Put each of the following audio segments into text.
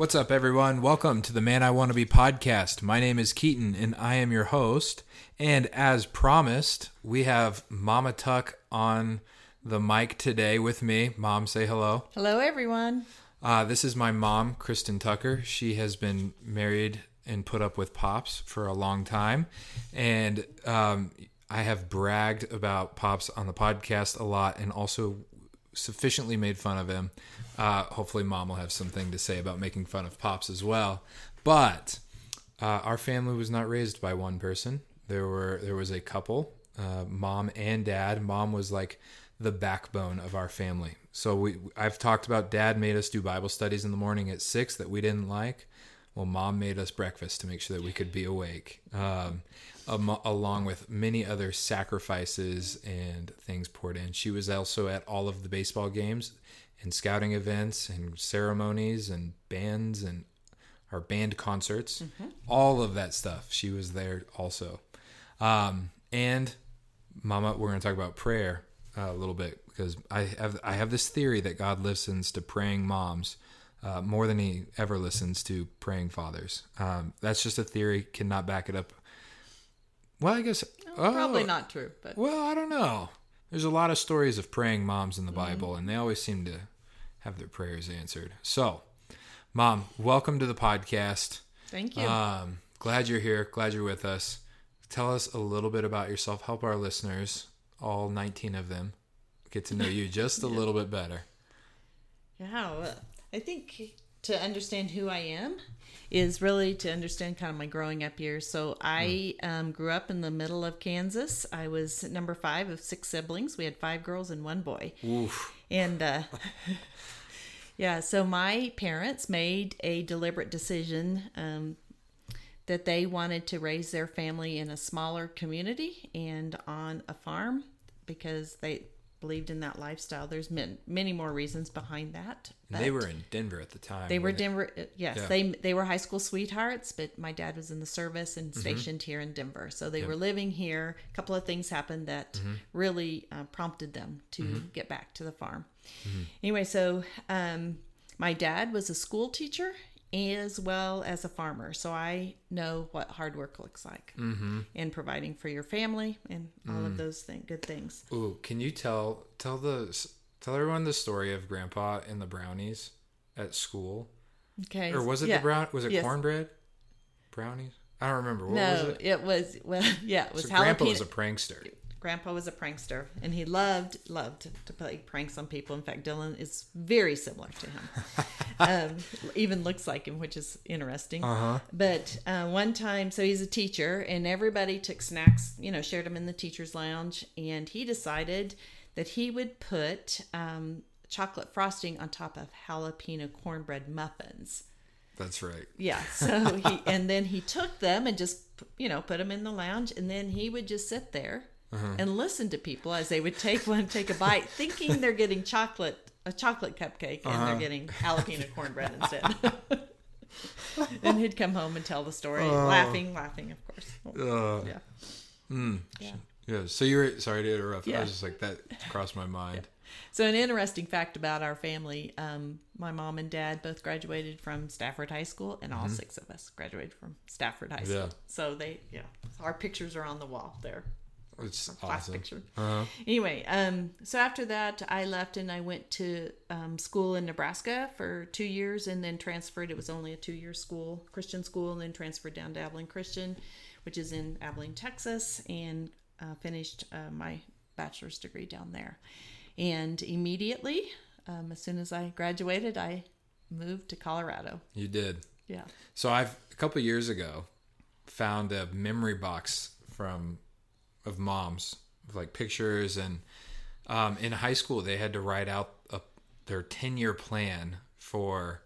What's up, everyone? Welcome to the Man I Want to Be podcast. My name is Keaton, and I am your host. And as promised, we have Mama Tuck on the mic today with me. Mom, say hello. Hello, everyone. Uh, this is my mom, Kristen Tucker. She has been married and put up with Pops for a long time. And um, I have bragged about Pops on the podcast a lot and also sufficiently made fun of him. Uh, hopefully, Mom will have something to say about making fun of Pops as well. But uh, our family was not raised by one person. There were there was a couple, uh, mom and dad. Mom was like the backbone of our family. So we I've talked about dad made us do Bible studies in the morning at six that we didn't like. Well, mom made us breakfast to make sure that we could be awake, um, am- along with many other sacrifices and things poured in. She was also at all of the baseball games and scouting events and ceremonies and bands and our band concerts, all of that stuff. She was there also. Um, and Mama, we're going to talk about prayer uh, a little bit because I have I have this theory that God listens to praying moms uh, more than He ever listens to praying fathers. Um, that's just a theory; cannot back it up. Well, I guess Probably oh, not true, but Well, I don't know. There's a lot of stories of praying moms in the Bible, and they always seem to have their prayers answered. So, Mom, welcome to the podcast. thank you. Um, glad you're here. Glad you're with us. Tell us a little bit about yourself. Help our listeners, all 19 of them, get to know you just a little bit better. yeah, well, I think to understand who I am is really to understand kind of my growing up years. So I um, grew up in the middle of Kansas. I was number five of six siblings. We had five girls and one boy. Oof. And uh, yeah, so my parents made a deliberate decision um, that they wanted to raise their family in a smaller community and on a farm because they believed in that lifestyle. There's many, many more reasons behind that. They were in Denver at the time. They were Denver. uh, Yes, Yeah. they they were high school sweethearts, but my dad was in the service and Mm-hmm. stationed here in Denver. So they were living here. A couple of things happened that Mm-hmm. really uh, prompted them to get back to the farm. Anyway, so um, my dad was a school teacher as well as a farmer, so I know what hard work looks like Mm-hmm. in providing for your family and all Mm. of those thing, good things. Ooh, can you tell tell the tell everyone the story of Grandpa and the brownies at school? Okay, Or was it yeah. the brown? Was it Yes. cornbread? Brownies? I don't remember. What No, was it? it was well, yeah, it was So Grandpa was a prankster. Grandpa was a prankster, and he loved loved to play pranks on people. In fact, Dylan is very similar to him. um, even looks like him, which is interesting. Uh-huh. But uh, one time, so he's a teacher, and everybody took snacks. You know, shared them in the teachers' lounge, and he decided that he would put um, chocolate frosting on top of jalapeno cornbread muffins. That's right. Yeah. So he and then he took them and just you know put them in the lounge, and then he would just sit there and listen to people as they would take one, take a bite, thinking they're getting chocolate a chocolate cupcake, and they're getting jalapeno cornbread instead. and he'd come home and tell the story, laughing, laughing, of course. Uh, Yeah. yeah. Yeah. So you were sorry to interrupt. I was just like that crossed my mind. So, an interesting fact about our family um, my mom and dad both graduated from Stafford High School, and all six of us graduated from Stafford High School. Yeah. So, they, yeah, our pictures are on the wall there. It's a Class awesome. picture. Uh-huh. Anyway, um, so after that, I left and I went to um, school in Nebraska for two years and then transferred. It was only a two year school, Christian school, and then transferred down to Abilene Christian, which is in Abilene, Texas, and uh, finished uh, my bachelor's degree down there. And immediately, um, as soon as I graduated, I moved to Colorado. You did. Yeah. So I've a couple years ago found a memory box from of moms like pictures and um, in high school they had to write out a, their 10 year plan for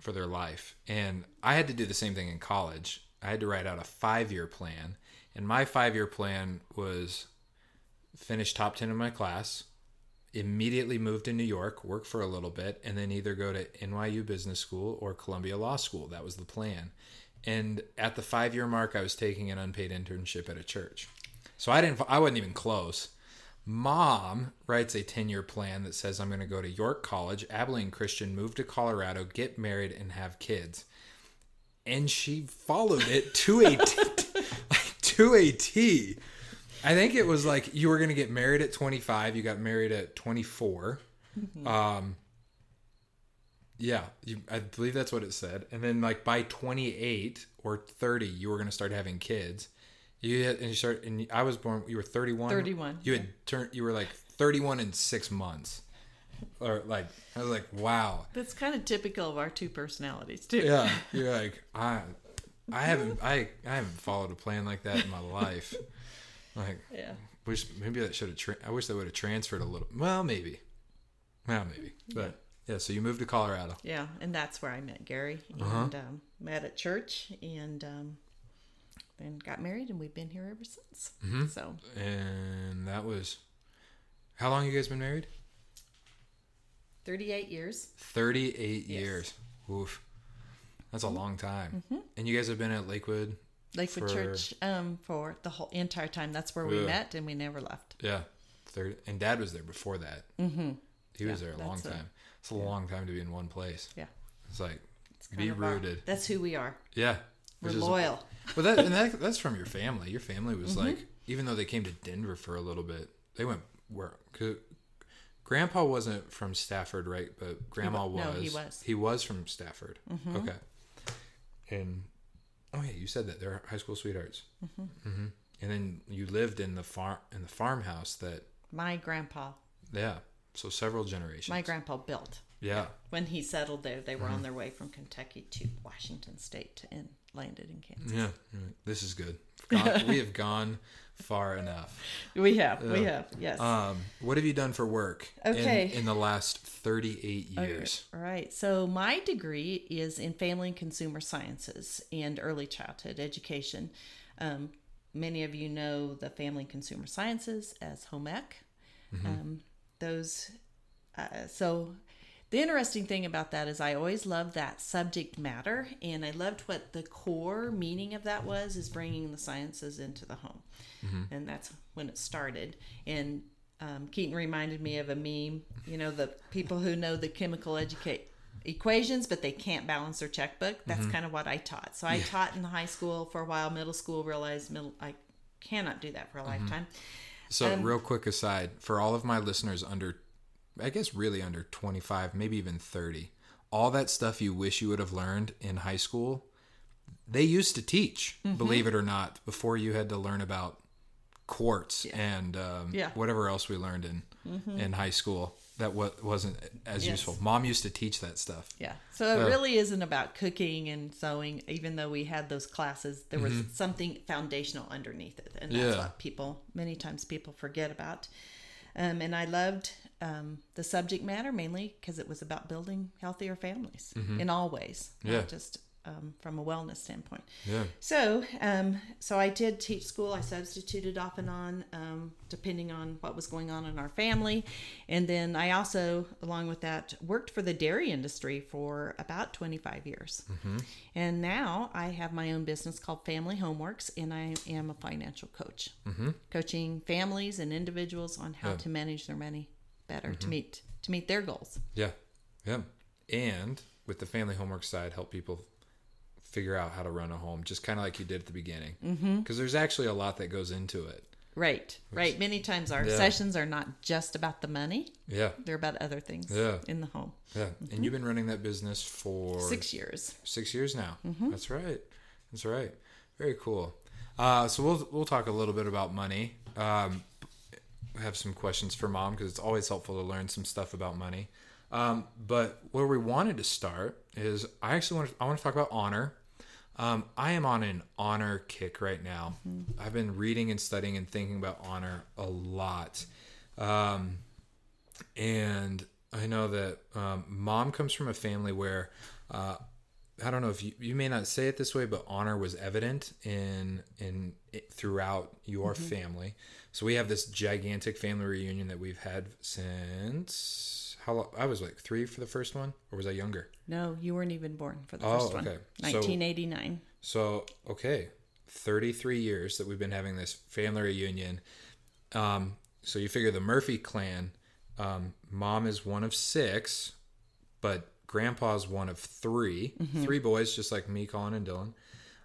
for their life and I had to do the same thing in college. I had to write out a 5 year plan and my 5 year plan was finish top 10 in my class immediately move to New York, work for a little bit, and then either go to NYU Business School or Columbia Law School. That was the plan. And at the five year mark, I was taking an unpaid internship at a church. So I didn't, I wasn't even close. Mom writes a 10 year plan that says, I'm going to go to York College, Abilene Christian, move to Colorado, get married, and have kids. And she followed it to a t- to a T. I think it was like you were going to get married at 25, you got married at 24. Um, yeah, you, I believe that's what it said. And then like by 28 or 30, you were going to start having kids. You had, and you start, and I was born. You were 31. 31, You had turned. You were like 31 in six months, or like I was like, wow. That's kind of typical of our two personalities too. Yeah, you're like I, I haven't I I haven't followed a plan like that in my life. Like, Yeah. wish maybe that should have. Tra- I wish they would have transferred a little. Well, maybe. Well, maybe. But yeah, so you moved to Colorado. Yeah, and that's where I met Gary and Uh-huh. um, met at church and um, then got married and we've been here ever since. Mm-hmm. So and that was how long you guys been married 38 years. 38 years oof that's a long time and you guys have been at lakewood Lakewood For- Church um, for the whole entire time. That's where we Yeah. met and we never left. yeah third and dad was there before that mm-hmm. he was there a long that's a- time it's a long time to be in one place Yeah. it's like It's be of our- rooted that's who we are. yeah We're loyal. But that and that, that's from your family. Your family was Mm-hmm. like even though they came to denver for a little bit they went where grandpa wasn't from stafford right? But grandma wa- was no, he was. Mm-hmm. he was from stafford. Okay. And oh yeah you said that. They're high school sweethearts. Mm-hmm. and then you lived in the farm in the farmhouse that My grandpa, yeah. So several generations. My grandpa built. yeah. When he settled there, they were Mm-hmm. on their way from Kentucky to Washington State and landed in Kansas. yeah this is good we have gone far enough We have, we have, yes. Um, what have you done for work Okay. in, the last 38 years? All right. So my degree is in family and consumer sciences and early childhood education. Um, many of you know the family and consumer sciences as home ec. Um, those. Uh, so the interesting thing about that is I always loved that subject matter, and I loved what the core meaning of that was is bringing the sciences into the home, and that's when it started. And um, Keaton reminded me of a meme. You know, the people who know the chemical educate equations, but they can't balance their checkbook. That's kind of what I taught. So I taught in high school for a while. Middle school realized middle I cannot do that for a lifetime. So, Um, real quick aside, for all of my listeners under, I guess really under 25, maybe even 30, all that stuff you wish you would have learned in high school, they used to teach, Mm-hmm. believe it or not, before you had to learn about quartz and um, Yeah. Mm-hmm. whatever else we learned in in high school that wa- wasn't as Yes. useful. Mom used to teach that stuff. Yeah. So it really isn't about cooking and sewing, even though we had those classes. There was something foundational underneath it. And that's Yeah. what people, many times people forget about. Um, and I loved um, the subject matter mainly because it was about building healthier families in all ways, not just um, from a wellness standpoint. Yeah. So, um, so I did teach school. I substituted off and on, um, depending on what was going on in our family, and then I also, along with that, worked for the dairy industry for about twenty five years. And now I have my own business called Family Homeworks, and I am a financial coach, coaching families and individuals on how to manage their money better to meet to meet their goals. Yeah. Yeah. And with the family homework side, help people figure out how to run a home, just kind of like you did at the beginning. Because Mm-hmm. there's actually a lot that goes into it. Right, right. Many times our Yeah. sessions are not just about the money; Yeah. they're about other things Yeah. in the home. Yeah. And you've been running that business for Six years. six years now. Mm-hmm. That's right. That's right. Very cool. Uh, so we'll we'll talk a little bit about money. Um, have some questions for mom because it's always helpful to learn some stuff about money. Um, but where we wanted to start is I actually want to, I want to talk about honor. Um, I am on an honor kick right now. I've been reading and studying and thinking about honor a lot. Um, and I know that um, mom comes from a family where uh, I don't know if you, you may not say it this way, but honor was evident in in throughout your family. So we have this gigantic family reunion that we've had since how long? I was like three for the first one, or was I younger? No, you weren't even born for the Oh, first one. okay. So- 1989. So okay, thirty three years that we've been having this family reunion. Um, so you figure the Murphy clan, um, mom is one of six, but grandpa's one of 3 three boys, just like me, Colin, and Dylan.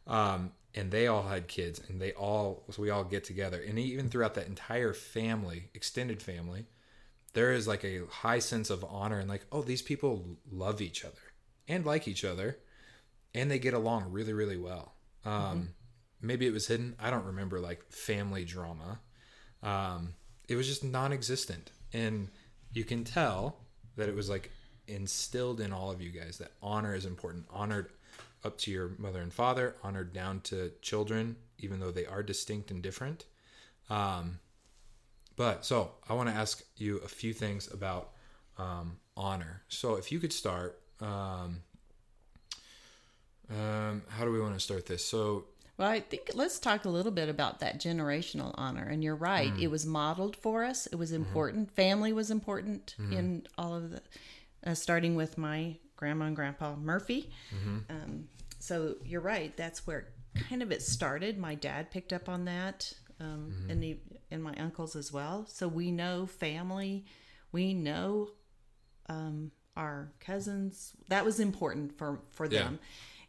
Um, and they all had kids, and they all so we all get together, and even throughout that entire family, extended family, there is like a high sense of honor and like, oh, these people love each other and like each other, and they get along really, really well. Um, Maybe it was hidden. I don't remember like family drama. Um, it was just non-existent, and you can tell that it was like instilled in all of you guys that honor is important. Honored up to your mother and father, honored down to children, even though they are distinct and different. Um, but so I want to ask you a few things about um, honor. So if you could start, um, um, how do we want to start this? So Well, I think let's talk a little bit about that generational honor. And you're right; Mm. it was modeled for us. It was Mm-hmm. important. Family was important in all of the, uh, starting with my grandma and grandpa Murphy. Mm-hmm. Um, so you're right; that's where kind of it started. My dad picked up on that, um, Mm-hmm. and the, and my uncles as well. So we know family. We know um, our cousins. That was important for for Yeah. them.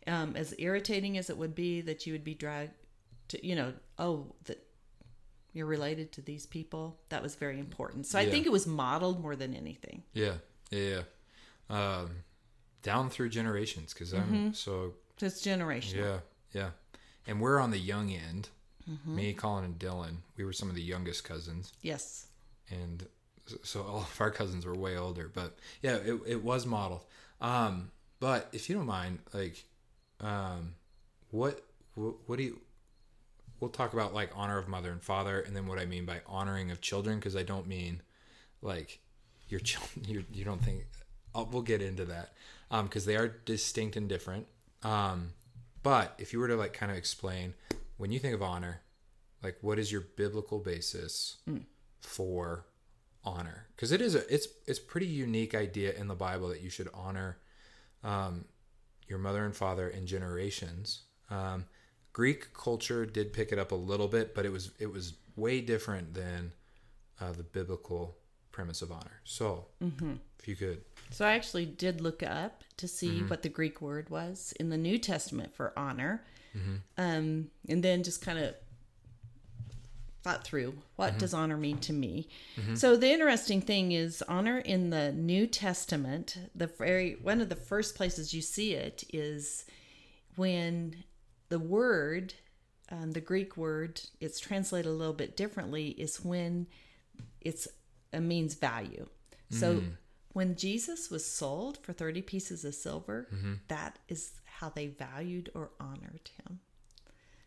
Um, as irritating as it would be that you would be dragged to, you know, oh, that you're related to these people. That was very important. So I Yeah. think it was modeled more than anything. yeah, yeah. Um, down through generations because I'm so it's generational. Yeah, yeah. And we're on the young end. Me, Colin, and Dylan. We were some of the youngest cousins, Yes. and so all of our cousins were way older. But yeah, it, it was modeled. Um, but if you don't mind, like, um, what, what what do you? We'll talk about like honor of mother and father, and then what I mean by honoring of children, because I don't mean like your children. You you don't think. I'll, we'll get into that because they are distinct and different. Um, but if you were to like kind of explain when you think of honor, like what is your biblical basis for honor? Because it is a it's it's pretty unique idea in the Bible that you should honor um, your mother and father in generations. Um, Greek culture did pick it up a little bit, but it was it was way different than uh, the biblical premise of honor. So, if you could, So I actually did look up to see Mm-hmm. what the Greek word was in the New Testament for honor, Mm-hmm. um, and then just kind of thought through what Mm-hmm. does honor mean to me. So the interesting thing is honor in the New Testament. The very one of the first places you see it is when the word, um, the Greek word, it's translated a little bit differently. Is when it's it means value. So when Jesus was sold for 30 pieces of silver, that is how they valued or honored him.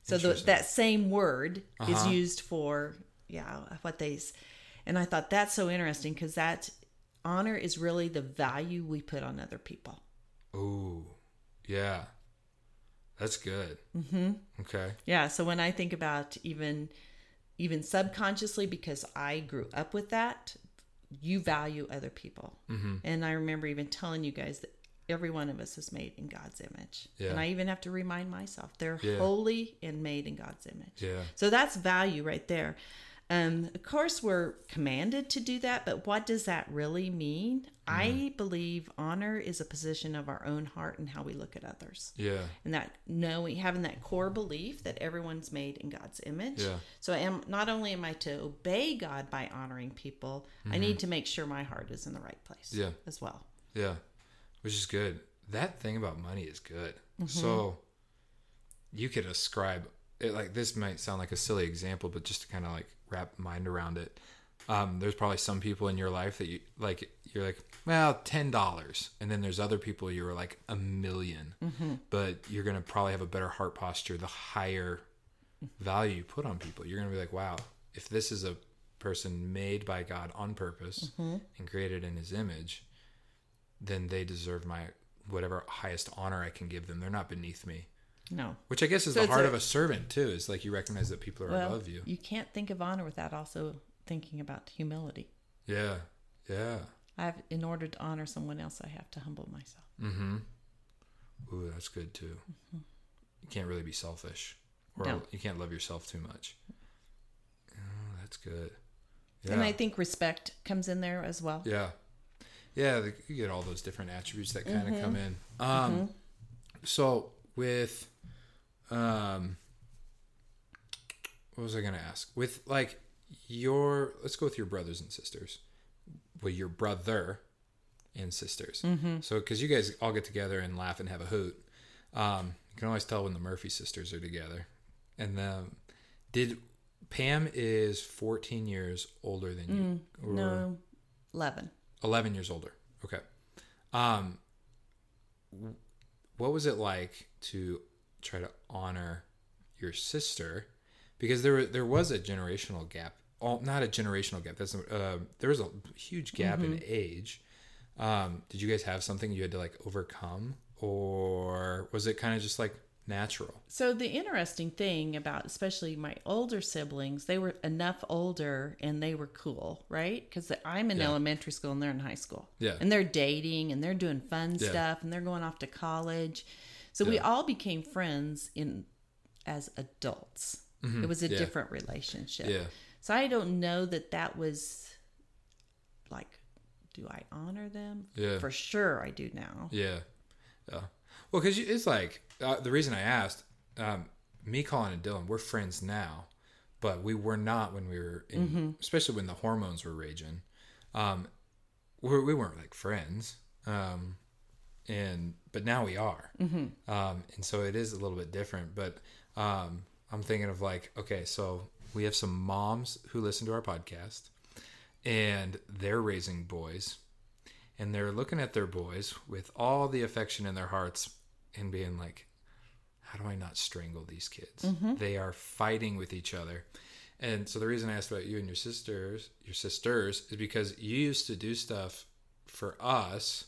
So the, that same word is used for yeah, what they and I thought that's so interesting cuz that honor is really the value we put on other people. ooh, yeah, that's good. Mm-hmm. Okay, Yeah, so when I think about even even subconsciously because I grew up with that, you value other people. Mm-hmm. And I remember even telling you guys that every one of us is made in God's image. Yeah. And I even have to remind myself they're Yeah. holy and made in God's image. yeah, So that's value right there. Um, of course, we're commanded to do that, but what does that really mean? I believe honor is a position of our own heart and how we look at others yeah, and that knowing having that core belief that everyone's made in God's image. Yeah. So I am not only am I to obey God by honoring people, I need to make sure my heart is in the right place. Yeah. As well. yeah, which is good. That thing about money is good. Mm-hmm. So you could ascribe it like this might sound like a silly example, but just to kind of like wrap mind around it. Um, there's probably some people in your life that you like. You're like, well, ten dollars, and then there's other people you were like a 1000000 Mm-hmm. but you're gonna probably have a better heart posture the higher value you put on people. You're gonna be like, wow, if this is a person made by God on purpose Mm-hmm. and created in His image, then they deserve my whatever highest honor I can give them. They're not beneath me. No. Which I guess is So the heart a- of a servant too. Is like you recognize that people are Well, above you. you can't think of honor without also thinking about humility. Yeah, yeah. I have, in order to honor someone else, I have to humble myself. Mm-hmm. Ooh, that's good too. You can't really be selfish, or No. you can't love yourself too much. Oh, that's good. And I think respect comes in there as well. Yeah. Yeah, the, you get all those different attributes that kind of Mm-hmm. come in. Um so with um what was I going to ask? With like your let's go with your brothers and sisters. Well, your brother and sisters. Mm-hmm. So cuz you guys all get together and laugh and have a hoot. Um you can always tell when the Murphy sisters are together. And um did Pam is 14 years older than you. or- No, 11. 11 years older. Okay. Um what was it like to try to honor your sister because there there was a generational gap. Oh, not a generational gap. That's uh, there was a huge gap in age. Um, did you guys have something you had to like overcome or was it kind of just like natural? So the interesting thing about especially my older siblings, they were enough older and they were cool, right? Because I'm in Yeah. elementary school and they're in high school. Yeah. And they're dating and they're doing fun Yeah. stuff and they're going off to college. So we all became friends in as adults. It was a Mm-hmm. Yeah. different relationship. Yeah. So I don't know that that was like, do I honor them? Yeah. For sure I do now. Yeah, yeah. Well, because it's like uh, the reason I asked, um, me, Colin, and Dylan, we're friends now, but we were not when we were, in, especially when the hormones were raging. Um, we're, we weren't like friends, um, and but now we are, um, and so it is a little bit different. But um, I'm thinking of like, okay, so we have some moms who listen to our podcast, and they're raising boys and they're looking at their boys with all the affection in their hearts and being like how do i not strangle these kids? They are fighting with each other. And so the reason i asked about you and your sisters your sisters is because you used to do stuff for us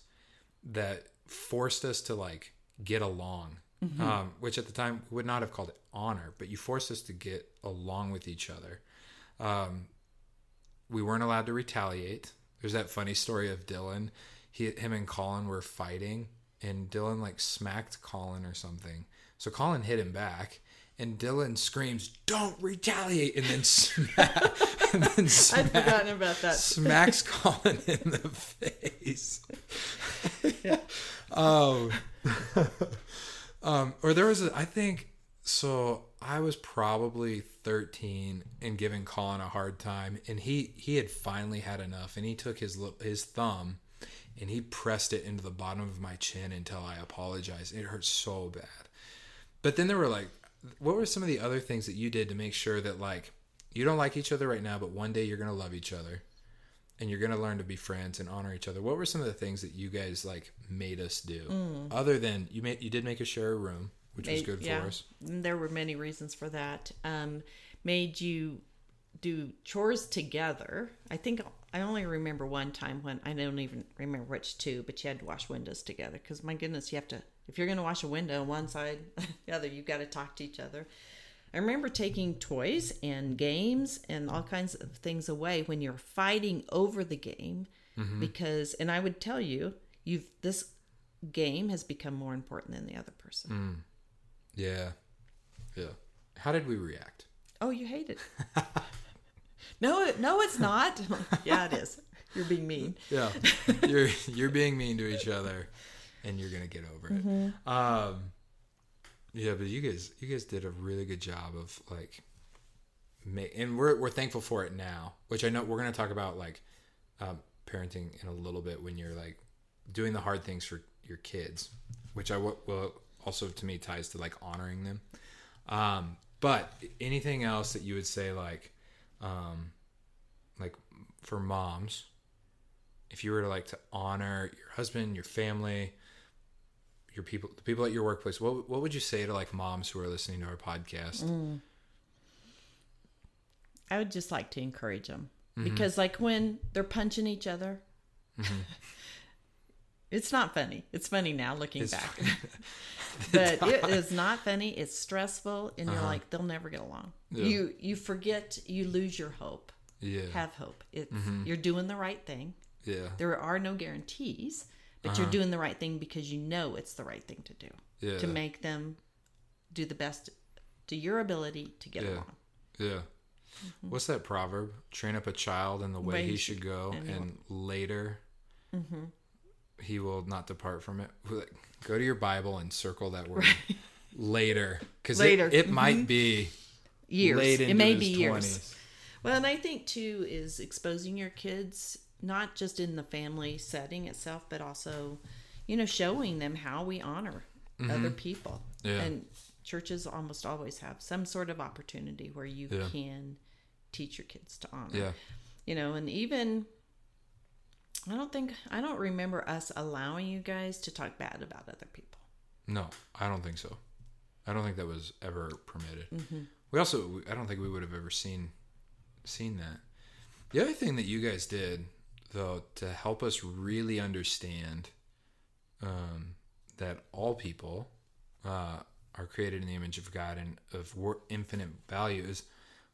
that forced us to like get along um, which at the time would not have called it honor but you forced us to get along with each other um, we weren't allowed to retaliate. There's that funny story of Dylan. He, him and Colin were fighting, and Dylan like smacked Colin or something. So Colin hit him back, and Dylan screams, "Don't retaliate!" and then smack, and then I'd forgotten about that. smacks Colin in the face. Oh, um, or there was a, I think so. I was probably 13 and giving Colin a hard time, and he he had finally had enough, and he took his his thumb and he pressed it into the bottom of my chin until I apologized. It hurt so bad. But then there were like, what were some of the other things that you did to make sure that like you don't like each other right now, but one day you're gonna love each other, and you're gonna learn to be friends and honor each other. What were some of the things that you guys like made us do, other than you made you did make us share a room, which was good yeah, for us. There were many reasons for that. Um, made you do chores together. I think I only remember one time when I don't even remember which two, but you had to wash windows together because my goodness, you have to if you're going to wash a window on one side, the other, you've got to talk to each other. I remember taking toys and games and all kinds of things away when you're fighting over the game mm-hmm. because and I would tell you, you've this game has become more important than the other person. Mm. Yeah, yeah. How did we react? Oh, you hate it. no, no, it's not. yeah, it is. You're being mean. Yeah, you're you're being mean to each other, and you're gonna get over it. Um, yeah, but you guys you guys did a really good job of like, and we're we're thankful for it now. Which I know we're gonna talk about like um, parenting in a little bit when you're like doing the hard things for your kids, which I w- will also to me ties to like honoring them. Um, but anything else that you would say like, um, like for moms, if you were to like to honor your husband, your family, your people, the people at your workplace, what what would you say to like moms who are listening to our podcast? Mm. I would just like to encourage them mm-hmm. because, like, when they're punching each other, mm-hmm. it's not funny. It's funny now looking It's back, but it is not funny. It's stressful, and you're uh-huh. like, they'll never get along. Yeah. You you forget, you lose your hope. Yeah, Have hope. It's mm-hmm. you're doing the right thing. yeah, There are no guarantees, but you're uh-huh. doing the right thing because you know it's the right thing to do. yeah, to make them do the best to your ability to get Yeah. along. yeah. Mm-hmm. what's that proverb? Train up a child in the way, Way he should go, and and, later mm-hmm. he will not depart from it. Go to your Bible and circle that word later, because Later. it, it might mm-hmm. be Years. it may be years. Well, and I think too is exposing your kids not just in the family setting itself, but also, you know, showing them how we honor other people. Mm-hmm. Yeah. And churches almost always have some sort of opportunity where you Yeah. can teach your kids to honor. Yeah, You know, and even I don't think I don't remember us allowing you guys to talk bad about other people. no, I don't think so. I don't think that was ever permitted. Mm-hmm. We also, I don't think we would have ever seen seen that. The other thing that you guys did, though, to help us really understand um, that all people uh, are created in the image of God and of infinite value, is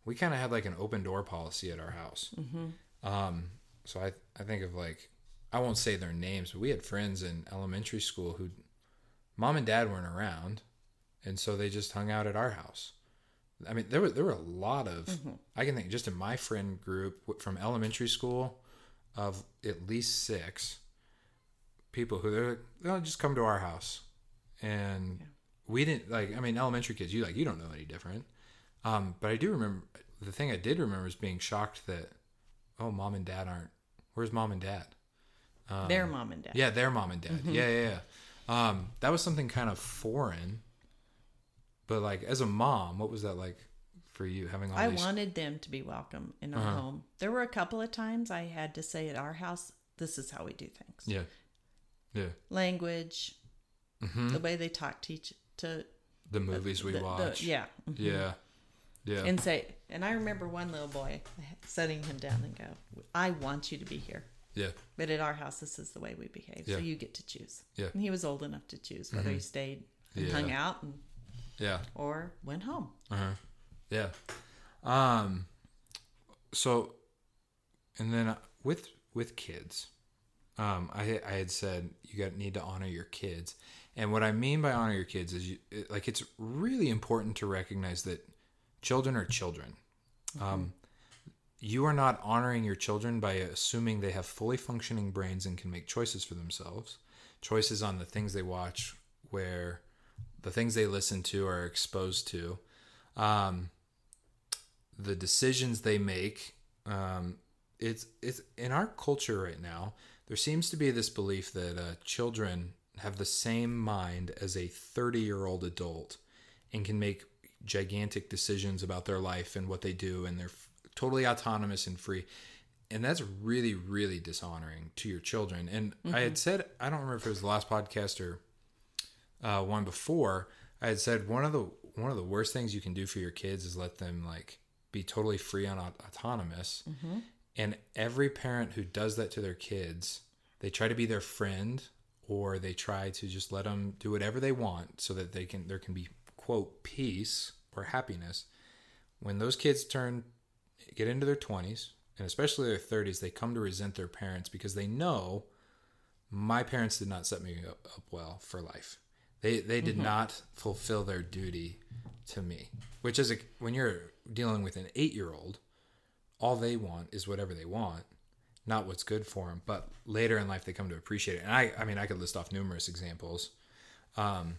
we kind of had like an open door policy at our house. Um, so I I think of like I won't say their names, but we had friends in elementary school who mom and dad weren't around, and so they just hung out at our house. I mean, there were there were a lot of I can think just in my friend group from elementary school of at least six people who they're like, they'll just come to our house, and we didn't like. I mean, elementary kids, you like you don't know any different. Um, but I do remember the thing I did remember is being shocked that oh, mom and dad aren't. Where's mom and dad? Their mom and dad. Yeah, their mom and dad. Mm-hmm. Yeah, yeah, yeah. Um, that was something kind of foreign. But like as a mom, what was that like for you having all I these? wanted them to be welcome in our Uh-huh. home. There were a couple of times I had to say at our house, this is how we do things. yeah, yeah. Language, the way they talk to each to The movies we the- the- watch. yeah. mhm. yeah, yeah. And say and I remember one little boy setting him down and go, I want you to be here. yeah, But at our house this is the way we behave. Yeah. So you get to choose. Yeah. And he was old enough to choose whether he stayed and Yeah. hung out and, yeah. or went home. Uh-huh. Yeah. Um so and then uh, with with kids um I I had said you got need to honor your kids. And what I mean by honor your kids is you it, like it's really important to recognize that children are children. Um you are not honoring your children by assuming they have fully functioning brains and can make choices for themselves. Choices on the things they watch, where the things they listen to are exposed to. Um, the decisions they make. Um, it's it's in our culture right now. There seems to be this belief that uh, children have the same mind as a thirty-year-old adult and can make gigantic decisions about their life and what they do, and they're f- totally autonomous and free. And that's really, really dishonoring to your children. And I had said, I don't remember if it was the last podcast or uh, one before, I had said one of the one of the worst things you can do for your kids is let them like be totally free and aut- autonomous. Mm-hmm. And every parent who does that to their kids, they try to be their friend or they try to just let them do whatever they want so that they can there can be quote peace or happiness. When those kids turn get into their 20s and especially their 30s, they come to resent their parents because they know my parents did not set me up, up well for life. They they did not fulfill their duty to me. Which is a, when you're dealing with an eight year old, all they want is whatever they want, not what's good for them. But later in life, they come to appreciate it. And I I mean I could list off numerous examples um,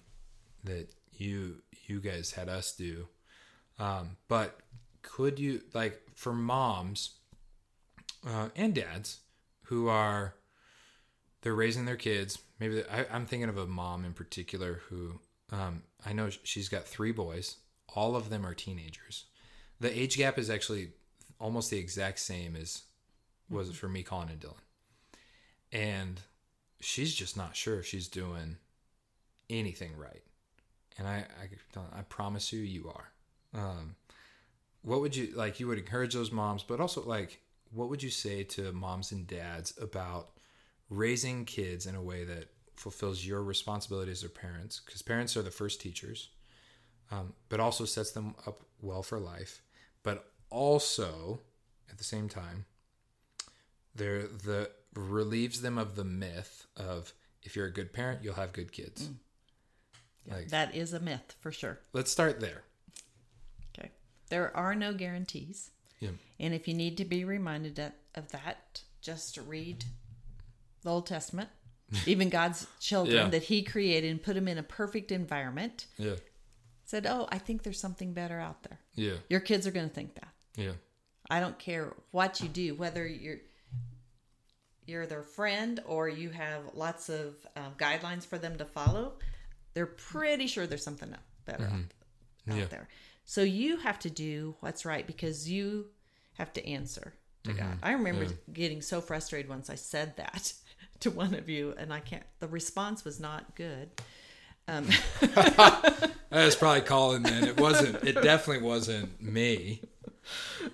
that you you guys had us do. Um, but could you like for moms uh, and dads who are they're raising their kids. Maybe I, I'm thinking of a mom in particular who um, I know she's got three boys. All of them are teenagers. The age gap is actually almost the exact same as was it for me, Colin and Dylan. And she's just not sure if she's doing anything right. And I, I, I promise you, you are. Um, what would you like? You would encourage those moms, but also like, what would you say to moms and dads about raising kids in a way that fulfills your responsibility as their parents? Because parents are the first teachers, um, but also sets them up well for life. But also, at the same time, they're the relieves them of the myth of if you're a good parent, you'll have good kids. Like, That is a myth for sure. let's start there. Okay. There are no guarantees. Yeah. And if you need to be reminded of that, just read the Old Testament, even God's children Yeah. that He created and put them in a perfect environment. Yeah. Said, "Oh, I think there's something better out there." Yeah. Your kids are going to think that. Yeah. I don't care what you do, whether you're you're their friend or you have lots of um, guidelines for them to follow. They're pretty sure there's something better out, out Mm-hmm. Yeah. there. So you have to do what's right because you have to answer to Mm-hmm. God. I remember getting so frustrated once I said that to one of you, and I can't. The response was not good. Um, was probably Colin then. It wasn't it definitely wasn't me.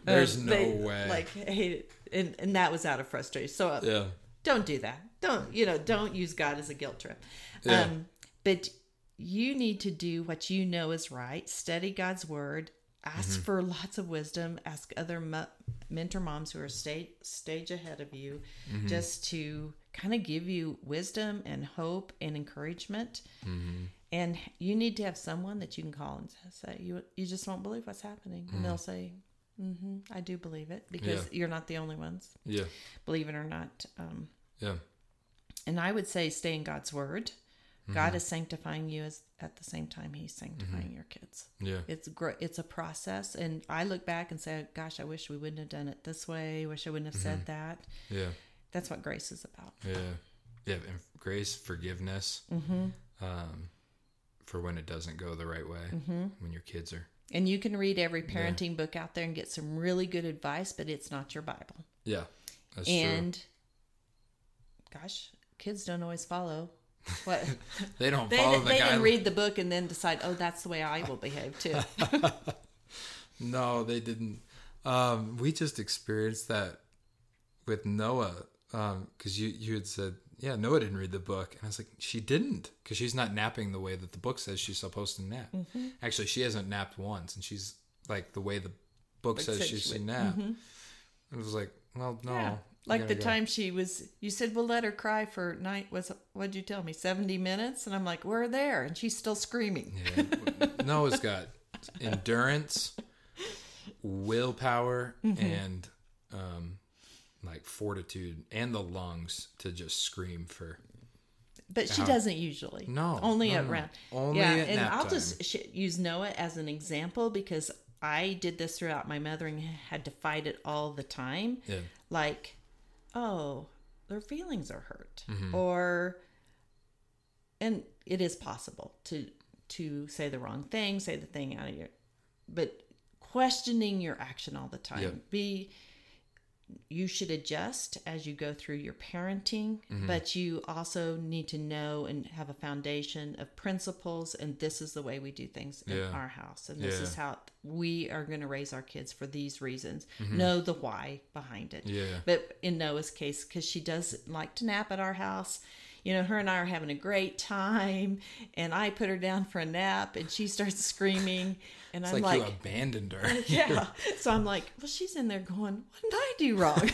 There's no they, way. Like, hey, and, and that was out of frustration. So uh, yeah. don't do that. Don't you know? Don't use God as a guilt trip. Yeah. Um, but you need to do what you know is right. Study God's word. Ask Mm-hmm. for lots of wisdom. Ask other mo- mentor moms who are stage stage ahead of you, Mm-hmm. just to kind of give you wisdom and hope and encouragement. Mm-hmm. And you need to have someone that you can call and say, "You you just won't believe what's happening," and they'll say, mm-hmm, "I do believe it," because Yeah. you're not the only ones. Yeah. Believe it or not. Um, Yeah. and I would say stay in God's word. God is sanctifying you as at the same time He's sanctifying your kids. Yeah. It's gr- it's a process, and I look back and say, "Gosh, I wish we wouldn't have done it this way. Wish I wouldn't have said that." Yeah. That's what grace is about. Yeah. Yeah. And grace, forgiveness. Mm-hmm. Um, for when it doesn't go the right way. Mm-hmm. When your kids are. And you can read every parenting book out there and get some really good advice, but it's not your Bible. Yeah. That's and gosh, kids don't always follow what. They don't they, follow the they didn't read the book and then decide, oh, that's the way I will behave too. No, they didn't. Um, we just experienced that with Noah because you you had said yeah Noah didn't read the book and I was like she didn't because she's not napping the way that the book says she's supposed to nap. Mm-hmm. Actually, she hasn't napped once and she's like the way the book says said she should nap. It was like well no, Yeah. Like the go. time she was, you said, we'll let her cry for night. Was what'd you tell me? Seventy minutes, and I'm like, we're there, and she's still screaming. Yeah. Noah's got endurance, willpower, Mm-hmm. and um, like fortitude, and the lungs to just scream for. But she doesn't usually. No, only no, at no. Only yeah, and I'll time. just use Noah as an example because I did this throughout my mothering. Had to fight it all the time. Yeah. Like, oh, their feelings are hurt, Mm-hmm. or, and it is possible to to say the wrong thing, say the thing out of your, but questioning your action all the time. Yeah. Be you should adjust as you go through your parenting, Mm-hmm. but you also need to know and have a foundation of principles. And this is the way we do things in Yeah. our house. And this Yeah. is how we are going to raise our kids for these reasons. Know the why behind it. Mm-hmm. Yeah. But in Noah's case, because she does like to nap at our house, you know, her and I are having a great time, and I put her down for a nap, and she starts screaming, and It's I'm like, like, you abandoned her. yeah. So I'm like, well, she's in there going, what did I do wrong?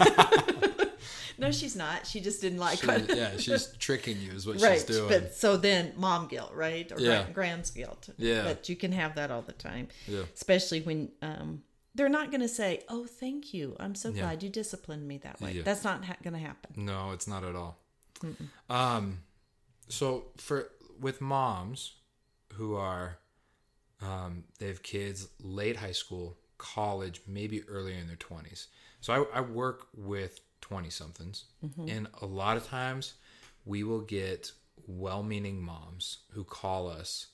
no, she's not. She just didn't like She- what. yeah, she's tricking you, is what right. she's doing. But so then mom guilt, right? Or Yeah. grand's guilt. Yeah. But you can have that all the time. Yeah. Especially when um, they're not going to say, oh, thank you. I'm so Yeah. glad you disciplined me that way. Yeah. That's not ha- going to happen. No, it's not at all. Um, so for with moms who are, um, they have kids late high school, college, maybe earlier in their twenties. So I, I work with twenty somethings, and a lot of times we will get well-meaning moms who call us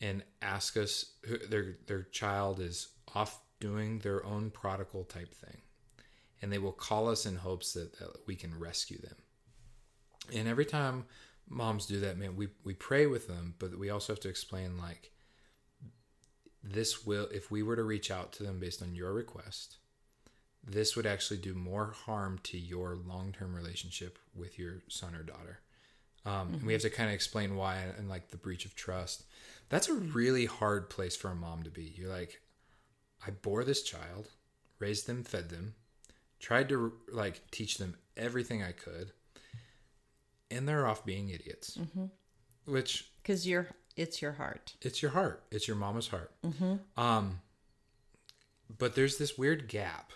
and ask us who, their their child is off doing their own prodigal type thing and they will call us in hopes that, that we can rescue them. And every time moms do that, man, we we pray with them, but we also have to explain like this will if we were to reach out to them based on your request, this would actually do more harm to your long-term relationship with your son or daughter. Um, And we have to kind of explain why and like the breach of trust. That's a really hard place for a mom to be. You're like, I bore this child, raised them, fed them, tried to like teach them everything I could, and they're off being idiots. Which Because you're, it's your heart. it's your heart, it's your mama's heart. Um, but there's this weird gap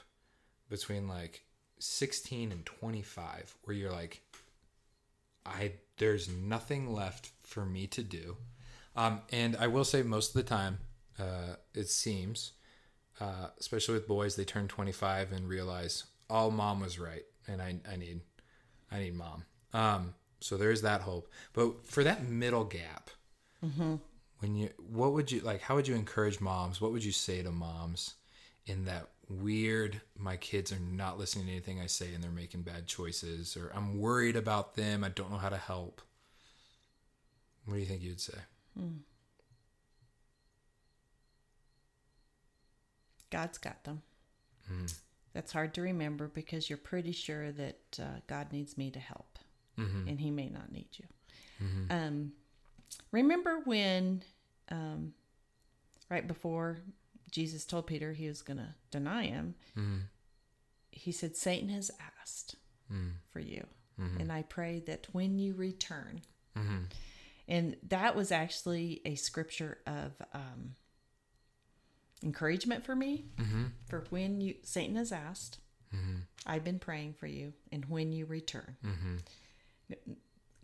between like 16 and 25 where you're like i there's nothing left for me to do um, and i will say most of the time uh, it seems uh, especially with boys they turn 25 and realize oh mom was right and i, I need i need mom um, so there's that hope. But for that middle gap mm-hmm. when you what would you like how would you encourage moms? What would you say to moms in that weird my kids are not listening to anything i say and they're making bad choices or i'm worried about them i don't know how to help? What do you think you'd say? Hmm. God's got them. Hmm. That's hard to remember because you're pretty sure that uh, God needs me to help, Mm-hmm. and He may not need you. Um, remember when, um, right before Jesus told Peter he was going to deny him, mm-hmm. he said, Satan has asked mm-hmm. for you. And I pray that when you return, and that was actually a scripture of um, encouragement for me for when you Satan has asked. I've been praying for you, and when you return,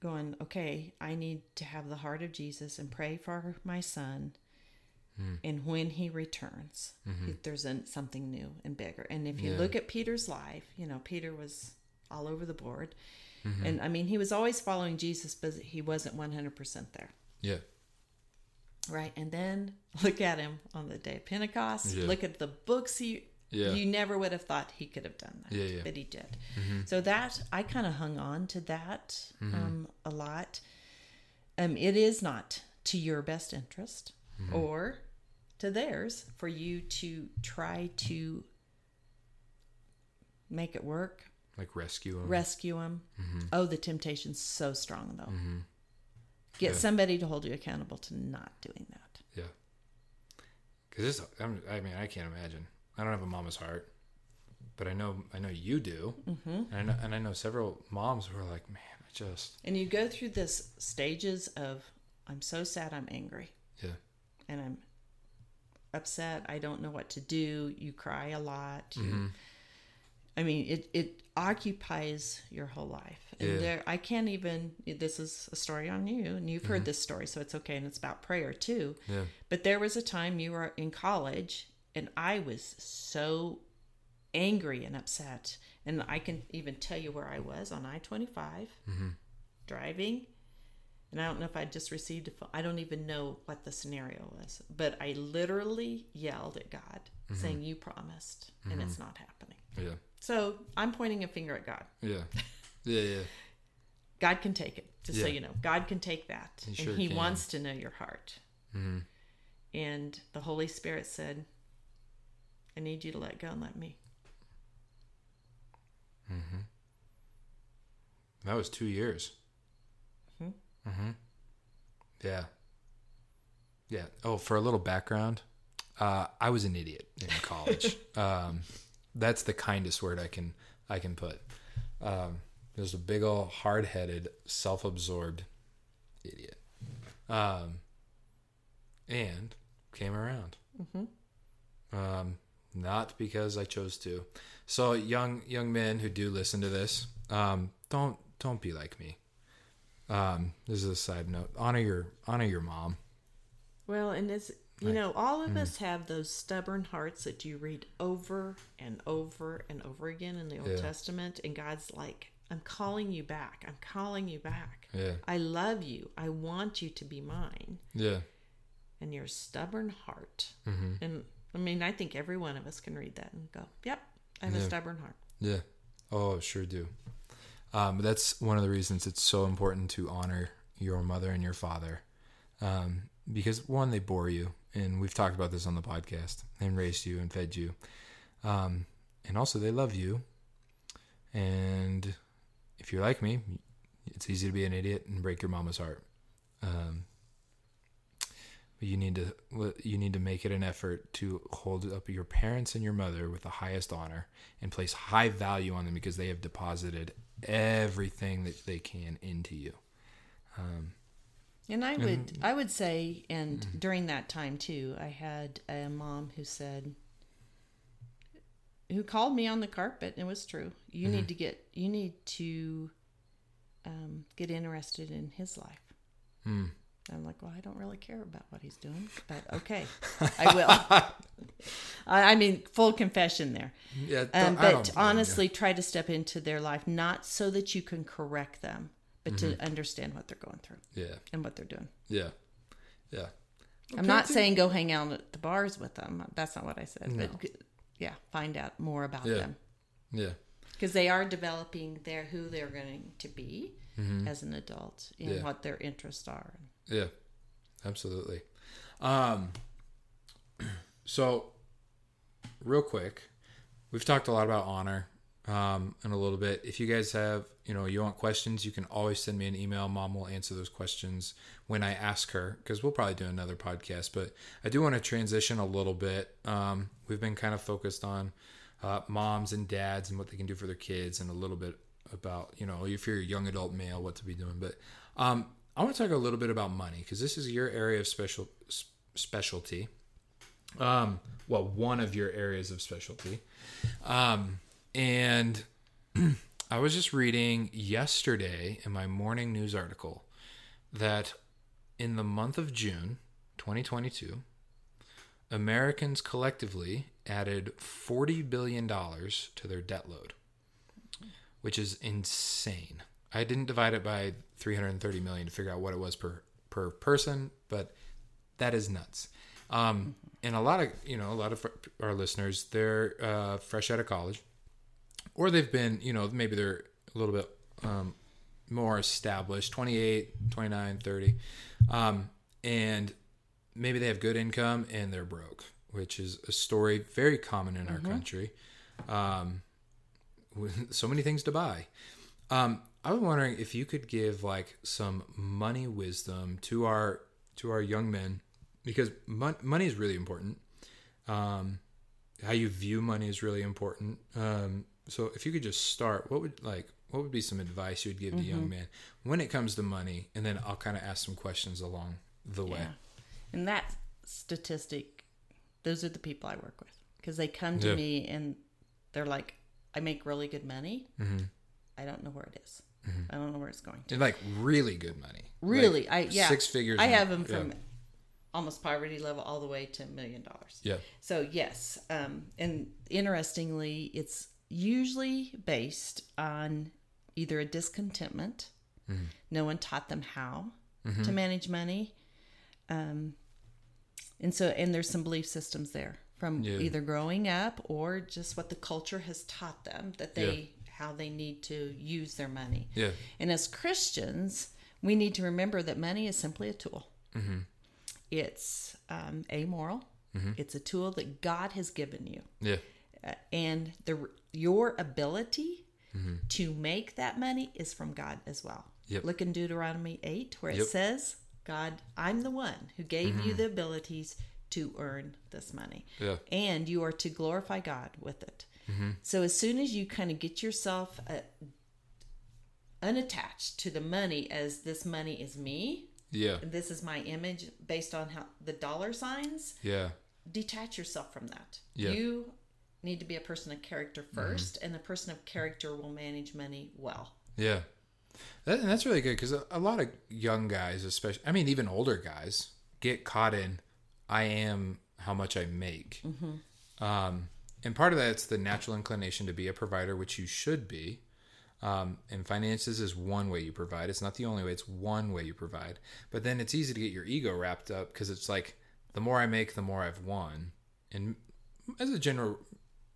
going okay. I need to have the heart of Jesus and pray for my son. Hmm. And when he returns, mm-hmm. if there's an, something new and bigger. And if you Yeah. look at Peter's life, you know Peter was all over the board, mm-hmm. and I mean he was always following Jesus, but he wasn't one hundred percent there. yeah Right. And then look at him on the day of Pentecost. Yeah. Look at the books he Yeah. you never would have thought he could have done that. Yeah, yeah. But he did. Mm-hmm. So that I kind of hung on to that mm-hmm. um, a lot. Um, it is not to your best interest mm-hmm. or to theirs for you to try to make it work, like rescue them rescue them. Oh, the temptation's so strong though. Get Yeah. somebody to hold you accountable to not doing that. yeah because this I'm, i mean i can't imagine i don't have a mama's heart but i know i know you do mm-hmm. and, I know, and i know several moms who are like man i just And you go through this stages of I'm so sad, I'm angry, yeah and I'm upset. I don't know what to do. You cry a lot. You, I mean, it it occupies your whole life. And Yeah. there, I can't even. This is a story on you, and you've heard this story, so it's okay. And it's about prayer too. yeah But there was a time you were in college, and I was so angry and upset. And I can even tell you where I was on I 25 mm-hmm. driving. And I don't know if I just received a phone. I don't even know what the scenario was. But I literally yelled at God, mm-hmm. saying, You promised, and it's mm-hmm. not happening. yeah So I'm pointing a finger at God. yeah yeah yeah God can take it, just so you know. God can take that. He and sure He can. wants to know your heart. And the Holy Spirit said, I need you to let go and let me. that was two years. Mm-hmm. yeah. Yeah. Oh for a little background uh, i was an idiot in college. Um, that's the kindest word i can i can put. Um, there's a big old hard-headed self-absorbed idiot. Um, and came around. Um, not because I chose to. So young young men who do listen to this, um, don't don't be like me. Um, this is a side note. Honor your honor your mom. Well, and it's, you know, all of us have those stubborn hearts that you read over and over and over again in the Old Yeah. Testament. And God's like, I'm calling you back. I'm calling you back. Yeah, I love you. I want you to be mine. yeah, And your stubborn heart. Mm-hmm. And I mean, I think every one of us can read that and go, yep, I have a stubborn heart. yeah. Oh, sure do. Um, that's one of the reasons it's so important to honor your mother and your father, um, because one, they bore you, and we've talked about this on the podcast, and raised you and fed you, um, and also they love you. And if you're like me, it's easy to be an idiot and break your mama's heart. Um, but you need to you need to make it an effort to hold up your parents and your mother with the highest honor and place high value on them because they have deposited everything that they can into you. Um, And I would I would say and during that time too, I had a mom who said who called me on the carpet. and It was true. You need to get. You need to um, get interested in his life. Hmm. I'm like, well, I don't really care about what he's doing, but okay, I will. I mean, full confession there. Yeah, Um, don't- I don't but honestly, try to step into their life not so that you can correct them, but Mm-hmm. to understand what they're going through yeah, and what they're doing. yeah, yeah. I'm not saying go hang out at the bars with them. That's not what I said. No. But yeah, find out more about Yeah. them Yeah, because they are developing their who they're going to be as an adult and Mm-hmm. Yeah. what their interests are. Yeah, absolutely. Um, so real quick, we've talked a lot about honor um, in a little bit. If you guys have, you know, you want questions, you can always send me an email. Mom will answer those questions when I ask her because we'll probably do another podcast. But I do want to transition a little bit. Um, we've been kind of focused on uh, moms and dads and what they can do for their kids, and a little bit about, you know, if you're a young adult male, what to be doing. But um, I want to talk a little bit about money because this is your area of special specialty. Um well one of your areas of specialty. Um and i was just reading yesterday in my morning news article that in the month of june 2022 americans collectively added 40 billion dollars to their debt load which is insane i didn't divide it by 330 million to figure out what it was per per person but that is nuts. Um, and a lot of you know a lot of our listeners they're uh, fresh out of college, or they've been you know maybe they're a little bit um, more established 28 29 30 um, and maybe they have good income and they're broke which is a story very common in our country. Um, with so many things to buy. Um, I was wondering if you could give like some money wisdom to our to our young men because mon- money is really important. Um, how you view money is really important. Um, so if you could just start, what would like what would be some advice you would give to young men when it comes to money, and then I'll kind of ask some questions along the way. Yeah. And that statistic, those are the people I work with because they come to Yeah. me and they're like, I make really good money. Mm-hmm. I don't know where it is. I don't know where it's going to. And like really good money, Really, Like, I yeah, six figures. I have them yeah. from almost poverty level all the way to a million dollars. yeah, So yes, um, and interestingly, it's usually based on either a discontentment. Mm-hmm. No one taught them how to manage money, um, and so and there's some belief systems there from Yeah. either growing up or just what the culture has taught them that they how they need to use their money. yeah, And as Christians, we need to remember that money is simply a tool. It's um, amoral. It's a tool that God has given you, yeah, Uh, and the your ability to make that money is from God as well. Yep. Look in Deuteronomy eight, where Yep. it says, "God, I'm the one who gave you the abilities to earn this money, yeah, and you are to glorify God with it." So as soon as you kind of get yourself uh, unattached to the money as this money is me, yeah, this is my image based on how the dollar signs, yeah, detach yourself from that. Yeah. Mm-hmm. You need to be a person of character 1st and the person of character will manage money well. yeah. That, and that's really good because a, a lot of young guys, especially, I mean, even older guys, get caught in I am how much I make. Um, and part of that's the natural inclination to be a provider, which you should be. Um, and finances is one way you provide. It's not the only way. It's one way you provide. But then it's easy to get your ego wrapped up because it's like the more I make, the more I've won. And as a general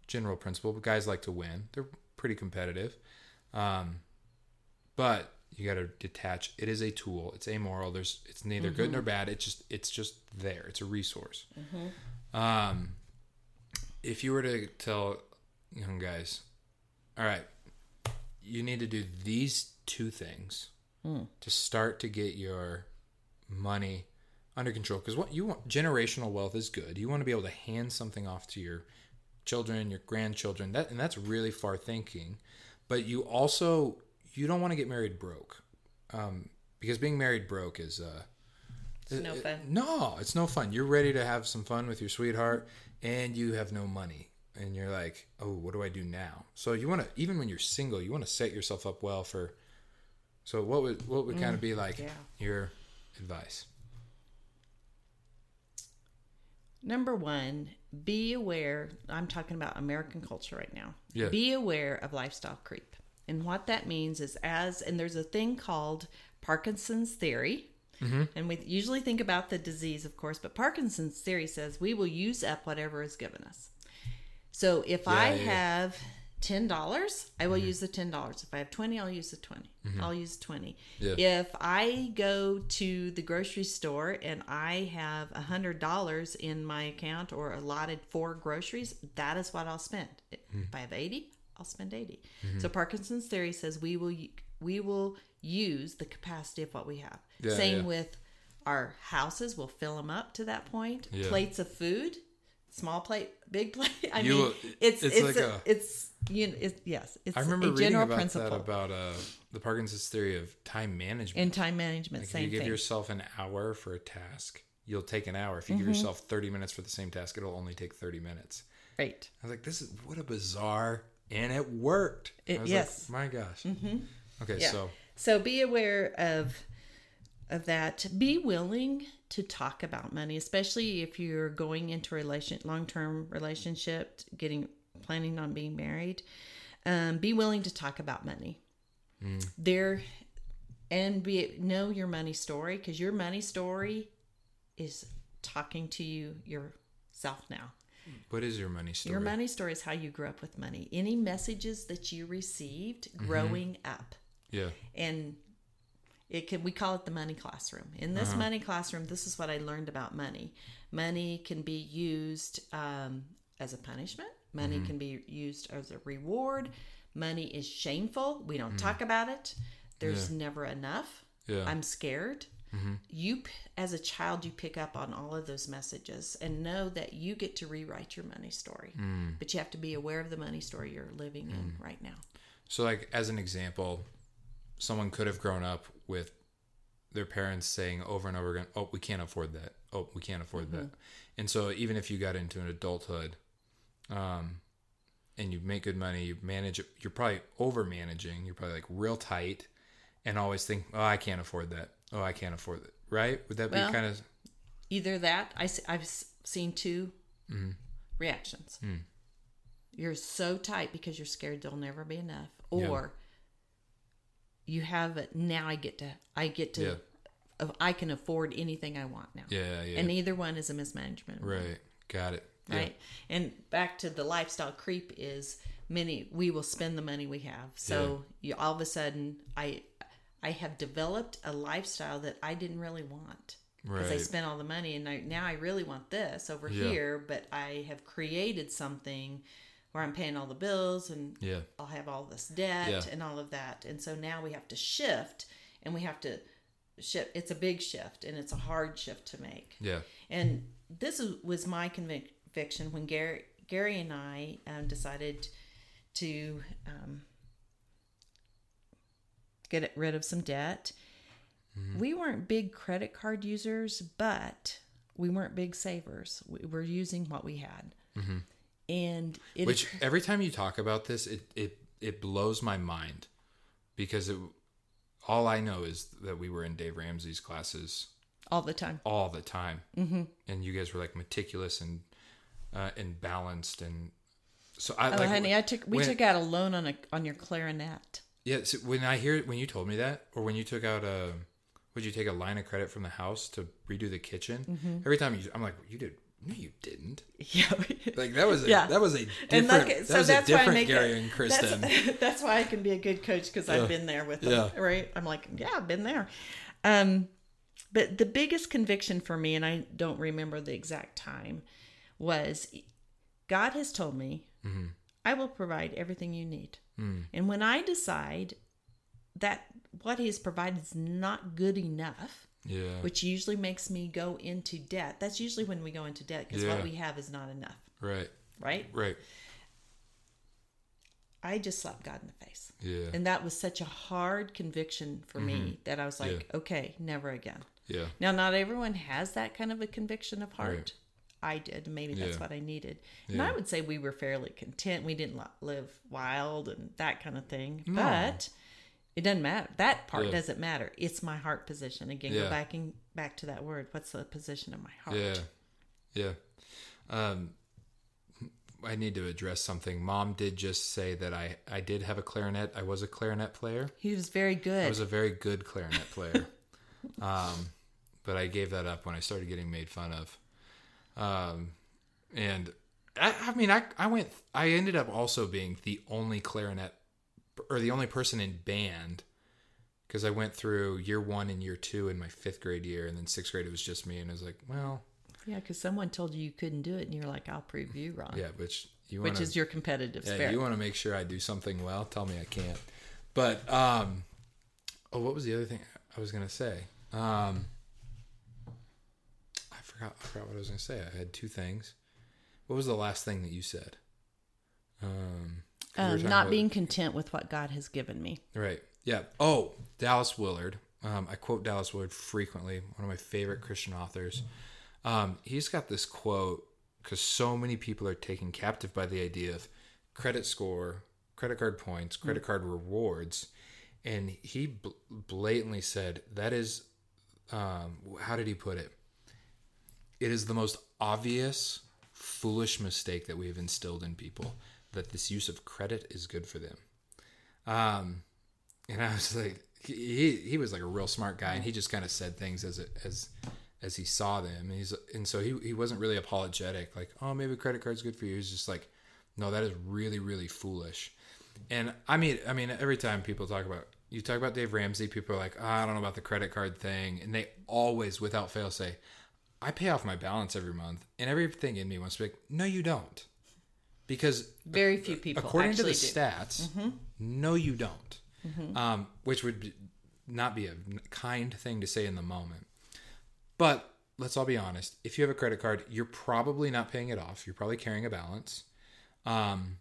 general principle, guys like to win. They're pretty competitive. Um, but you got to detach. It is a tool. It's amoral. There's it's neither good nor bad. It's just it's just there. It's a resource. Um, if you were to tell young guys, all right, you need to do these two things to start to get your money under control. Because what you want, generational wealth is good. You want to be able to hand something off to your children, your grandchildren. That and that's really far thinking. But you also you don't want to get married broke, um, because being married broke is uh, It's no it- fun. no, it's no fun. You're ready to have some fun with your sweetheart, and you have no money. and you're like, oh, what do I do now? So you want to even when you're single, you want to set yourself up well for. So what would what would kind of mm, be like yeah. your advice? Number one, be aware. I'm talking about American culture right now. Yeah. Be aware of lifestyle creep. And what that means is as, and there's a thing called Parkinson's theory. Mm-hmm. And we usually think about the disease, of course, but Parkinson's theory says we will use up whatever is given us. So if I Yeah, yeah, yeah. have ten dollars, I will mm-hmm. use the ten dollars. If I have twenty, I'll use the 20 mm-hmm. I'll use twenty. Yeah. If I go to the grocery store and I have a hundred dollars in my account or allotted for groceries, that is what I'll spend. If mm. I have eighty, I'll spend 80 mm-hmm. So Parkinson's theory says we will we will use the capacity of what we have. Yeah, Same yeah. with our houses. We'll fill them up to that point. Yeah. Plates of food, small plate, big plate. I You mean, it's it's it's like a, a- it's you know, it's, yes, it's I remember a reading general about principle that about uh, the Parkinson's theory of time management. in time management. Like if you give thing. yourself an hour for a task, you'll take an hour. If you Mm-hmm. give yourself 30 minutes for the same task, it'll only take 30 minutes. right. I was like, this is what a bizarre, and it worked. It- I was yes. like, my gosh. Mm-hmm. Okay, Yeah. so So be aware of of that. Be willing to talk about money, especially if you're going into a relation long term relationship, getting planning on being married. Um, be willing to talk about money. There and be know your money story because your money story is talking to you yourself now. what is your money story? Your money story is how you grew up with money. Any messages that you received growing up Yeah. and it can we call it the money classroom. In this uh-huh. money classroom this is what i learned about money. Money can be used um, as a punishment. Money mm-hmm. can be used as a reward. Money is shameful. We don't mm. talk about it. There's never enough. Yeah. i'm scared. Mm-hmm. You as a child you pick up on all of those messages and know that you get to rewrite your money story. Mm. But you have to be aware of the money story you're living in mm. right now. So, like, as an example, someone could have grown up with their parents saying over and over again, "Oh, we can't afford that. Oh, we can't afford mm-hmm. that." And so, even if you got into an adulthood, um, and you make good money, you manage. You're probably over managing. You're probably like real tight, and always think, "Oh, I can't afford that. Oh, I can't afford it." Right? Would that be kind of either that I, have seen 2 mm-hmm. reactions mm. you're so tight because you're scared there'll never be enough or you have it now i get to i get to Yeah. i can afford anything i want now yeah, yeah, and either one is a mismanagement right? Got it. Yeah. right and back to the lifestyle creep is many we will spend the money we have so you all of a sudden i i have developed a lifestyle that i didn't really want because I spent all the money and I, now I really want this over Yeah. here, but I have created something where I'm paying all the bills and Yeah. I'll have all this debt Yeah. and all of that. And so now we have to shift and we have to shift. It's a big shift and it's a hard shift to make. Yeah. And this was my conviction when Gary, Gary and I um, decided to um, get rid of some debt. We weren't big credit card users, but we weren't big savers. We were using what we had. And it Which every time you talk about this, it it it blows my mind because it all I know is that we were in Dave Ramsey's classes all the time. all the time, mm-hmm. and you guys were like meticulous and uh, and balanced and so I Oh, like honey, I took we when- took out a loan on a on your clarinet. yeah. So when I hear when you told me that, or when you took out a would you take a line of credit from the house to redo the kitchen? Mm-hmm. Every time you, I'm like, you did. No, you didn't. Yeah. Like that was a, Yeah. that was a different and like that so was a that's why I different make Gary it, and Kristen. That's, that's why I can be a good coach because I've been there with them, Yeah. right? I'm like, yeah, I've been there. Um, but the biggest conviction for me, and I don't remember the exact time, was God has told me, Mm-hmm. I will provide everything you need. Mm. And when I decide that what He has provided is not good enough, yeah. which usually makes me go into debt. That's usually when we go into debt because Yeah. what we have is not enough, Right. right? Right. I just slapped God in the face. Yeah. And that was such a hard conviction for me that I was like, Mm-hmm. Yeah. okay, never again. yeah. Now, not everyone has that kind of a conviction of heart. Right. I did. Maybe that's Yeah. what I needed. And Yeah. I would say we were fairly content. We didn't live wild and that kind of thing. No. But it doesn't matter. That part Yeah. doesn't matter. It's my heart position. Again, Yeah. go back and back to that word. What's the position of my heart? Yeah, yeah. Um, I need to address something. Mom did just say that I I did have a clarinet. I was a clarinet player. He was very good. I was a very good clarinet player. um, but I gave that up when I started getting made fun of. Um, and I, I mean, I I went. I ended up also being the only clarinet or the only person in band because I went through year one and year two in my fifth grade year, and then sixth grade it was just me, and I was like, well, yeah, because someone told you you couldn't do it, and you're like, "I'll prove you wrong." yeah, which you want Which is your competitive yeah, spirit. you want to make sure I do something well. Tell me I can't. But um, oh, what was the other thing I was gonna say? Um, I forgot. I forgot what I was gonna say. I had two things. What was the last thing that you said? Um, 'cause we were um, not about- being content with what God has given me. Right. Yeah. Oh, Dallas Willard. Um, I quote Dallas Willard frequently, one of my favorite Christian authors. Um, he's got this quote because so many people are taken captive by the idea of credit score, credit card points, credit card rewards. And he bl- blatantly said, that is, um, how did he put it? It is the most obvious, foolish mistake that we have instilled in people that this use of credit is good for them. Um, and I was like, he he was like a real smart guy, and he just kind of said things as it as as he saw them. And he's and so he he wasn't really apologetic, like, oh, maybe credit card's good for you. He's just like, no, that is really really foolish. And I mean, I mean, every time people talk about you talk about Dave Ramsey, people are like, oh, I don't know about the credit card thing, and they always, without fail, say, I pay off my balance every month, and everything in me wants to be like, no, you don't, because Very few people according to the do. Mm-hmm. stats, no, you don't. Um, which would not be a kind thing to say in the moment. But let's all be honest. If you have a credit card, you're probably not paying it off. You're probably carrying a balance. Um,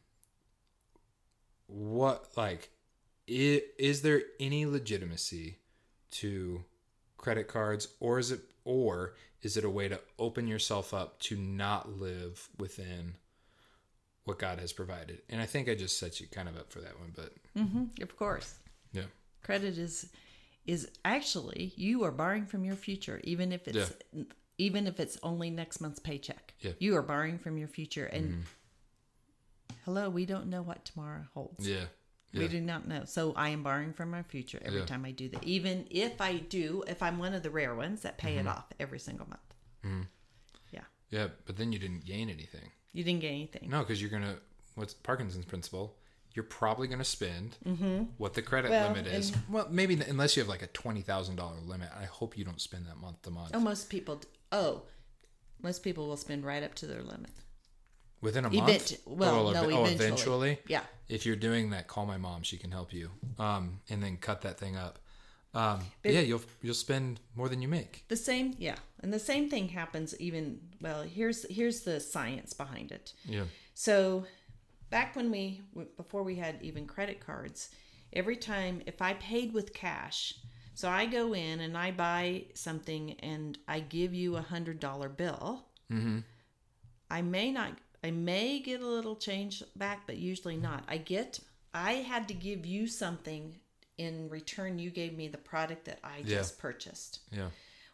what like is, is there any legitimacy to credit cards, or is it or is it a way to open yourself up to not live within what God has provided? And I think I just set you kind of up for that one, but Mhm, of course. yeah. Credit is is actually you are borrowing from your future, even if it's even if it's only next month's paycheck. Yeah. Mm-hmm. You are borrowing from your future, and hello, we don't know what tomorrow holds. Yeah. We do not know. So I am borrowing from my future every Yeah. time I do that. Even if I do, if I'm one of the rare ones that pay Mm-hmm. it off every single month. Yeah. Yeah, but then you didn't gain anything. You didn't get anything. No, because you're gonna what's Parkinson's principle? You're probably gonna spend what the credit Well, limit is. well, maybe unless you have like a twenty thousand dollar limit. I hope you don't spend that month to month. Oh, most people. Oh, most people will spend right up to their limit. Within a Event- month. well, no, ev- oh, eventually. eventually. Yeah. If you're doing that, call my mom. She can help you. Um, and then cut that thing up. Um, yeah, you'll you'll spend more than you make. The same, yeah, and the same thing happens. Even well, here's here's the science behind it. Yeah. So, back when we before we had even credit cards, every time if I paid with cash, so I go in and I buy something and I give you a hundred dollar bill. Mm-hmm. I may not. I may get a little change back, but usually not. I get. I had to give you something in return. You gave me the product that I Yeah. just purchased Yeah.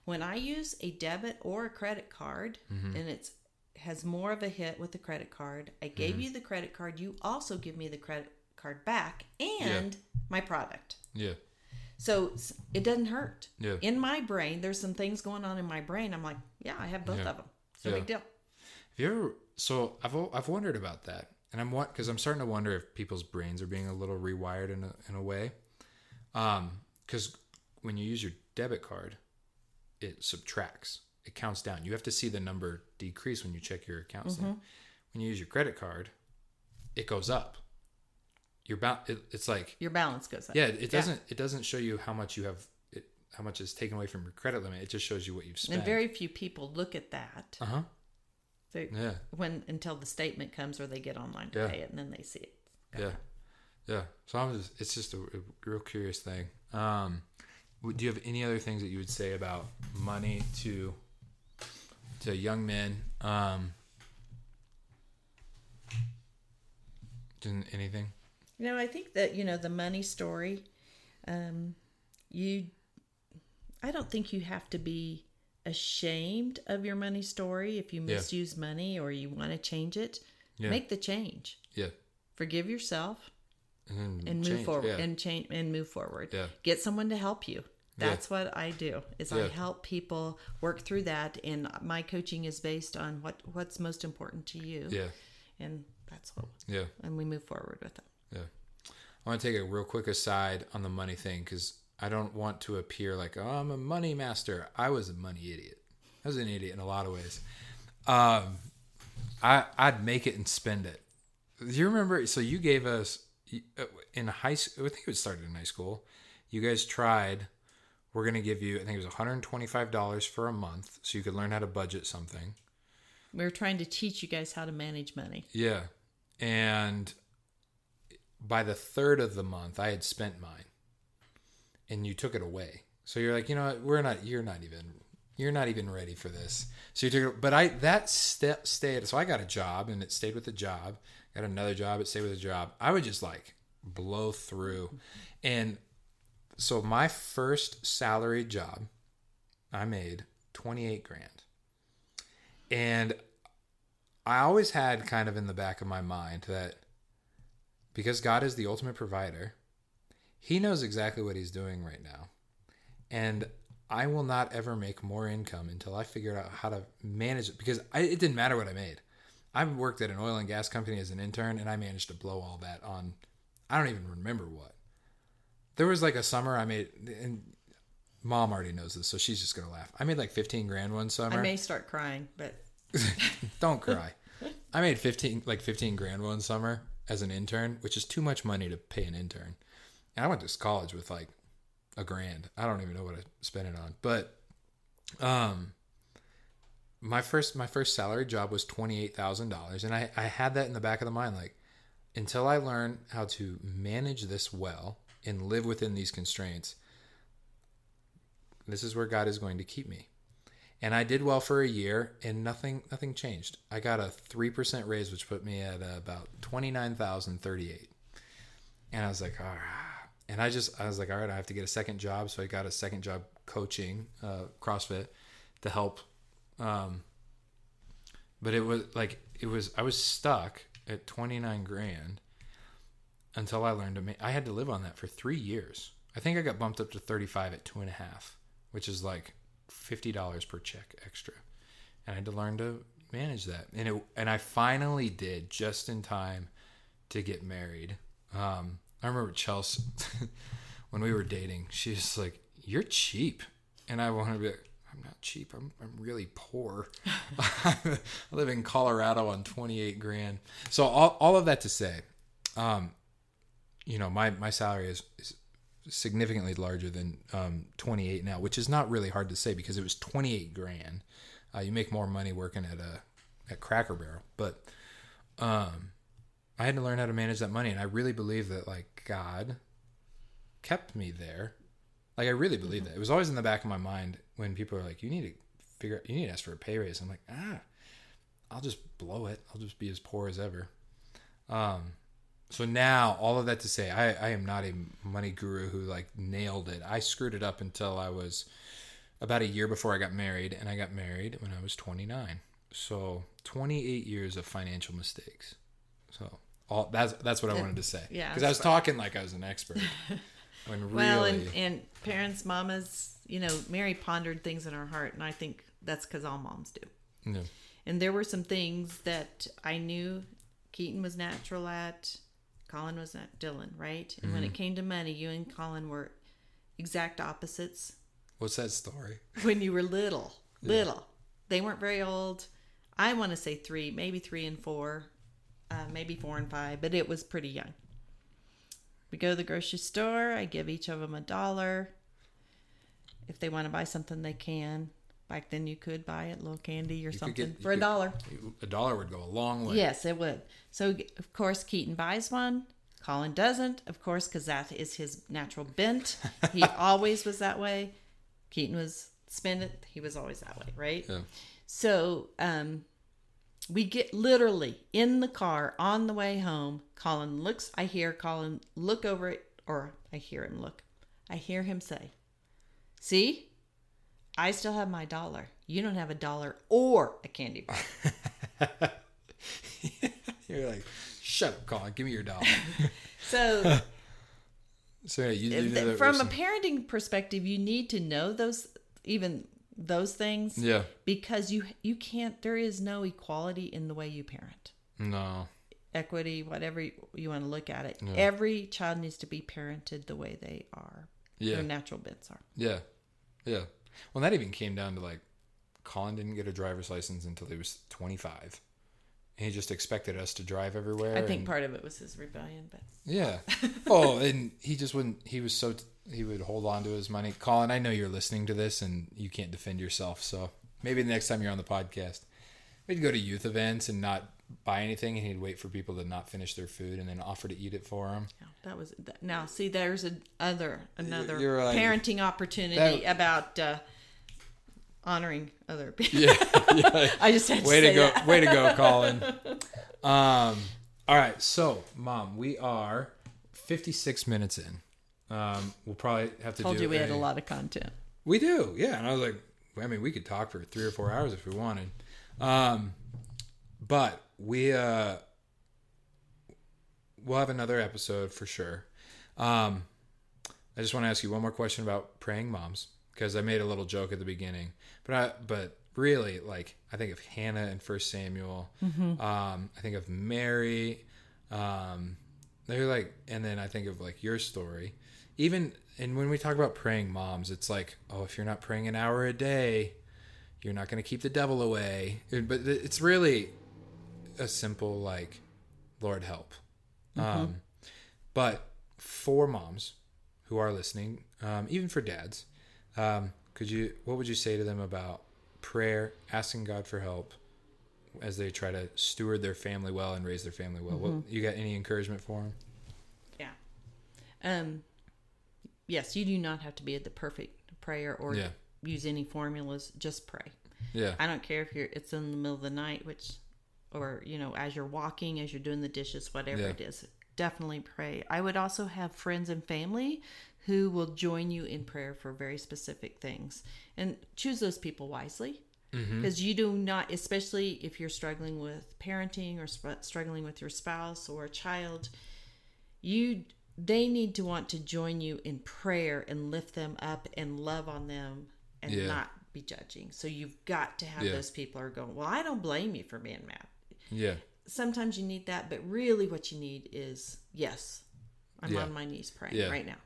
When I use a debit or a credit card Mm-hmm. and it's has more of a hit with the credit card, I Mm-hmm. gave you the credit card, you also give me the credit card back and my product. Yeah. So it doesn't hurt. Yeah. In my brain, there's some things going on in my brain. I'm like, yeah, I have both Yeah. of them. It's no Yeah. big deal. Have you ever? So I've I've wondered about that, and I'm what because I'm starting to wonder if people's brains are being a little rewired in a in a way. Um, because when you use your debit card, it subtracts, it counts down. You have to see the number decrease when you check your account. statement. When you use your credit card, it goes up. Your ba- it, it's like Your balance goes up. yeah, it doesn't it doesn't show you how much you have. It, how much is taken away from your credit limit? It just shows you what you've spent. And very few people look at that uh huh. Yeah. when until the statement comes or they get online to Yeah. pay it and then they see it. Yeah, yeah. So I'm just, it's just a, a real curious thing. Um, do you have any other things that you would say about money to to young men. Um, anything? You know, I think that you know the money story. Um, you, I don't think you have to be ashamed of your money story if you Yeah. misuse money or you want to change it. Yeah. Make the change. Yeah. Forgive yourself And, and move forward Yeah. and change and move forward. Yeah. Get someone to help you. Yeah. That's what I do. Is Yeah. I help people work through that and my coaching is based on what what's most important to you. yeah. And that's what Yeah. and we move forward with it. Yeah. I want to take a real quick aside on the money thing because I don't want to appear like, oh, I'm a money master. I was a money idiot. I was an idiot in a lot of ways. Um, I, I'd make it and spend it. Do you remember? So you gave us uh, in high school, I think it started in high school. You guys tried, we're going to give you, I think it was $125 for a month so you could learn how to budget something. We were trying to teach you guys how to manage money. Yeah. And by the third of the month, I had spent mine. And you took it away. So you're like, you know what? We're not, you're not even, you're not even ready for this. So you took it, but I, that step stayed. So I got a job and it stayed with the job. Got another job, it stayed with the job. I would just like blow through. And so my first salary job, I made 28 grand. And I always had kind of in the back of my mind that because God is the ultimate provider, He knows exactly what He's doing right now. And I will not ever make more income until I figure out how to manage it because I, it didn't matter what I made. I worked at an oil and gas company as an intern and I managed to blow all that on, I don't even remember what. There was like a summer I made, and mom already knows this, so she's just to laugh. I made like 15 grand one summer. I may start crying, but Don't cry. I made fifteen like fifteen grand one summer as an intern, which is too much money to pay an intern. And I went to college with like a grand. I don't even know what I spent it on. But um my first my first salary job was twenty eight thousand dollars. And I, I had that in the back of the mind, like until I learn how to manage this well and live within these constraints, this is where God is going to keep me and I did well for a year, and nothing nothing changed. I got a three percent raise, which put me at about twenty nine thousand thirty eight, and I was like, all right. And I just I was like, all right, I have to get a second job, so I got a second job coaching uh, CrossFit to help. Um, but it was like it was I was stuck at twenty nine grand until I learned to make. I had to live on that for three years. I think I got bumped up to thirty five at two and a half, which is like fifty dollars per check extra, and I had to learn to manage that. And it and I finally did just in time to get married. Um, I remember Chelsea when we were dating. She's like, "You're cheap," and I wanted to be like, "I'm not cheap. I'm I'm really poor. I live in Colorado on twenty eight grand." So all all of that to say, um, you know, my my salary is. is significantly larger than um, 28 now, which is not really hard to say because it was 28 grand. Uh, you make more money working at a at Cracker Barrel, but um, I had to learn how to manage that money, and I really believe that like God kept me there. Like I really believe that. It was always in the back of my mind when people are like, "You need to figure out, you need to ask for a pay raise." I'm like, ah, I'll just blow it. I'll just be as poor as ever. Um, so now, all of that to say, I, I am not a money guru who like nailed it. I screwed it up until I was about a year before I got married, and I got married when I was 29. So 28 years of financial mistakes. So all that's that's what I wanted to say. Yeah, because I was that's talking like I was an expert. when really, well, and, and parents, mamas, you know, Mary pondered things in her heart, and I think that's because all moms do. Yeah. And there were some things that I knew Keaton was natural at, Colin was not Dylan, right? And when it came to money, you and Colin were exact opposites what's that story? when you were little. Little. They weren't very old. I want to say three, maybe three and four, uh, maybe four and five, but it was pretty young. We go to the grocery store. I give each of them a dollar. If they want to buy something, they can. Back then, you could buy it, little candy or could something, get- for a could- dollar. A dollar would go a long way. Yes, it would. So, of course, Keaton buys one. Colin doesn't, of course, because that is his natural bent. He always was that way. Keaton was spend it. He was always that way, right? Yeah. So um, we get literally in the car on the way home. Colin looks, I hear Colin look over it, or I hear him look. I hear him say, See, I still have my dollar. You don't have a dollar or a candy bar. You're like, shut up, Colin. Give me your dollar. So, so yeah, you, you know from a parenting perspective, you need to know those, even those things, yeah, because you you can't. There is no equality in the way you parent. no, equity, whatever you, you want to look at it. Every child needs to be parented the way they are. yeah, Their natural bents are. yeah, yeah. Well, that even came down to like, Colin didn't get a driver's license until he was 25. And he just expected us to drive everywhere. I think and- part of it was his rebellion, but Yeah. Oh, and he just wouldn't. He was so. He would hold on to his money. Colin, I know you're listening to this, and you can't defend yourself. So maybe the next time you're on the podcast, we'd go to youth events and not buy anything, and he'd wait for people to not finish their food, and then offer to eat it for him. yeah, that was that, now. See, there's a other another You're like- parenting opportunity That- about uh, honoring other people. Yeah. yeah. I just had to Way say to go! that. Way to go, Colin. Um. All right. So, mom, we are 56 minutes in. Um. We'll probably have to Told do. you we had a a lot of content. We do, yeah. And I was like, I mean, we could talk for three or four hours if we wanted. Um, but we uh, we'll have another episode for sure. Um, I just want to ask you one more question about praying moms because I made a little joke at the beginning, but I but really like I think of Hannah in First Samuel. Um, I think of Mary. Um, they're like, and then I think of like your story. Even and when we talk about praying moms, it's like, oh, if you're not praying an hour a day, you're not going to keep the devil away. But it's really a simple like, Lord help. Um, but for moms who are listening, um, even for dads, um, could you what would you say to them about prayer, asking God for help as they try to steward their family well and raise their family well? What, you got any encouragement for them? Yeah. Um. Yes, you do not have to be at the perfect prayer or Yeah. use any formulas. Just pray. Yeah, I don't care if you're it's in the middle of the night, which or you know, as you're walking, as you're doing the dishes, whatever Yeah. it is. Definitely pray. I would also have friends and family who will join you in prayer for very specific things. And choose those people wisely. Mm-hmm. Because you do not, especially if you're struggling with parenting or sp- struggling with your spouse or a child, you they need to want to join you in prayer and lift them up and love on them and Yeah. not be judging. So you've got to have Yeah. those people are going, Well, I don't blame you for being mad. Yeah, Sometimes you need that, but really what you need is, Yes, I'm Yeah. on my knees praying Yeah. right now.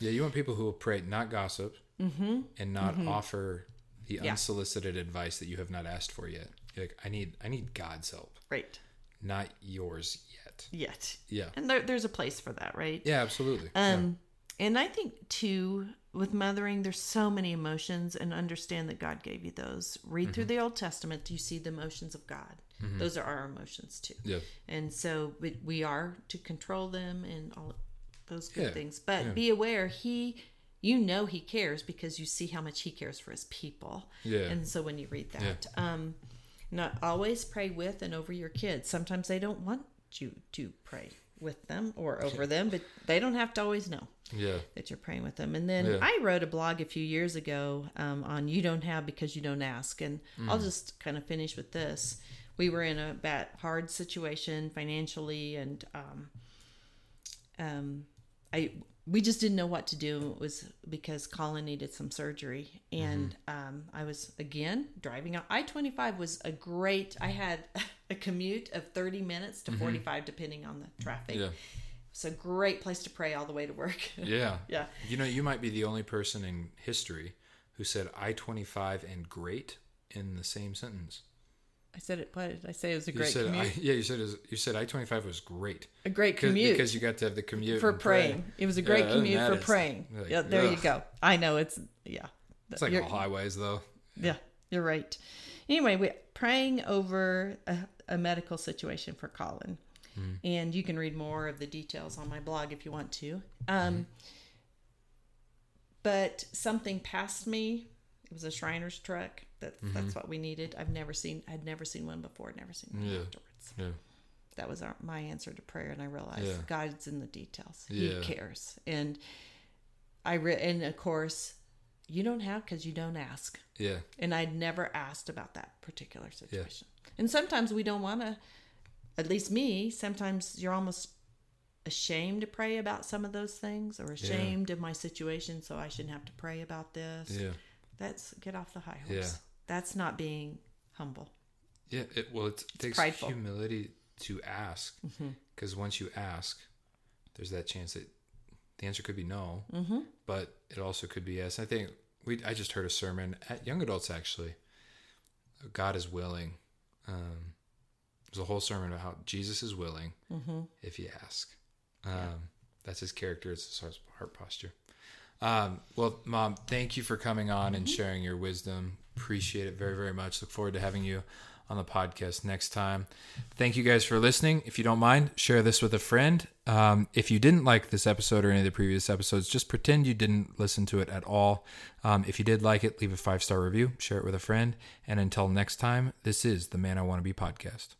yeah. You want people who will pray, not gossip, and not offer the Mm-hmm. Yeah. unsolicited advice that you have not asked for yet. You're like, I need, I need God's help, Right. not yours yet. Yet. Yeah, And there, there's a place for that, right? yeah, absolutely. Um, and I think too with mothering, there's so many emotions, and understand that God gave you those. Read through Mm-hmm. the Old Testament, you see the emotions of God. Those are our emotions too. yeah, And so we, we are to control them and all those good Yeah, things. But yeah. be aware, He, you know, He cares because you see how much He cares for His people. Yeah. And so when you read that, um, not always pray with and over your kids. Sometimes they don't want you to pray with them or over them, but they don't have to always know yeah, that you're praying with them. And then Yeah. I wrote a blog a few years ago um, on you don't have because you don't ask. And I'll just kind of finish with this. We were in a bad, hard situation financially, and um, um, I we just didn't know what to do. It was because Colin needed some surgery, and um, I was again driving out. I twenty five was a great. I had a commute of thirty minutes to forty five, depending on the traffic. yeah, It's a great place to pray all the way to work. yeah. yeah. You know, you might be the only person in history who said I twenty five and great in the same sentence. I said it. What did I say? It was a You great said commute. I, yeah, you said it was- you said I twenty five was great a great commute because you got to have the commute for pray. praying. It was a great commute for praying. like, yeah, there you go. I know it's yeah. It's like You're- all highways though. Yeah, you're right. Anyway, we praying over a, a medical situation for Colin, Hmm. and you can read more of the details on my blog if you want to. Um, Hmm. But something passed me It was a Shriner's truck. That Mm-hmm. that's what we needed. I've never seen. I'd never seen one before. Never seen one Yeah. afterwards. Yeah. That was our, my answer to prayer, and I realized Yeah. God's in the details. Yeah. He cares, and I re- and of course, you don't have because you don't ask. Yeah. And I'd never asked about that particular situation. And sometimes we don't want to, at least me, sometimes you're almost ashamed to pray about some of those things or ashamed of my situation, so I shouldn't have to pray about this. Yeah. That's get off the high horse. Yeah. That's not being humble. Yeah. It, well, it takes prideful. humility to ask because once you ask, there's that chance that the answer could be no, mm-hmm. but it also could be yes. I think we. I just heard a sermon at young adults actually. God is willing. Um, there's a whole sermon about how Jesus is willing if you ask. Um, That's his character. It's his heart- heart posture. Um, well, Mom, thank you for coming on and sharing your wisdom. Appreciate it very, very much. Look forward to having you on the podcast next time. Thank you guys for listening. If you don't mind, share this with a friend. Um, if you didn't like this episode or any of the previous episodes, just pretend you didn't listen to it at all. Um, if you did like it, leave a five star review, share it with a friend. And until next time, this is the Man I Want to Be podcast.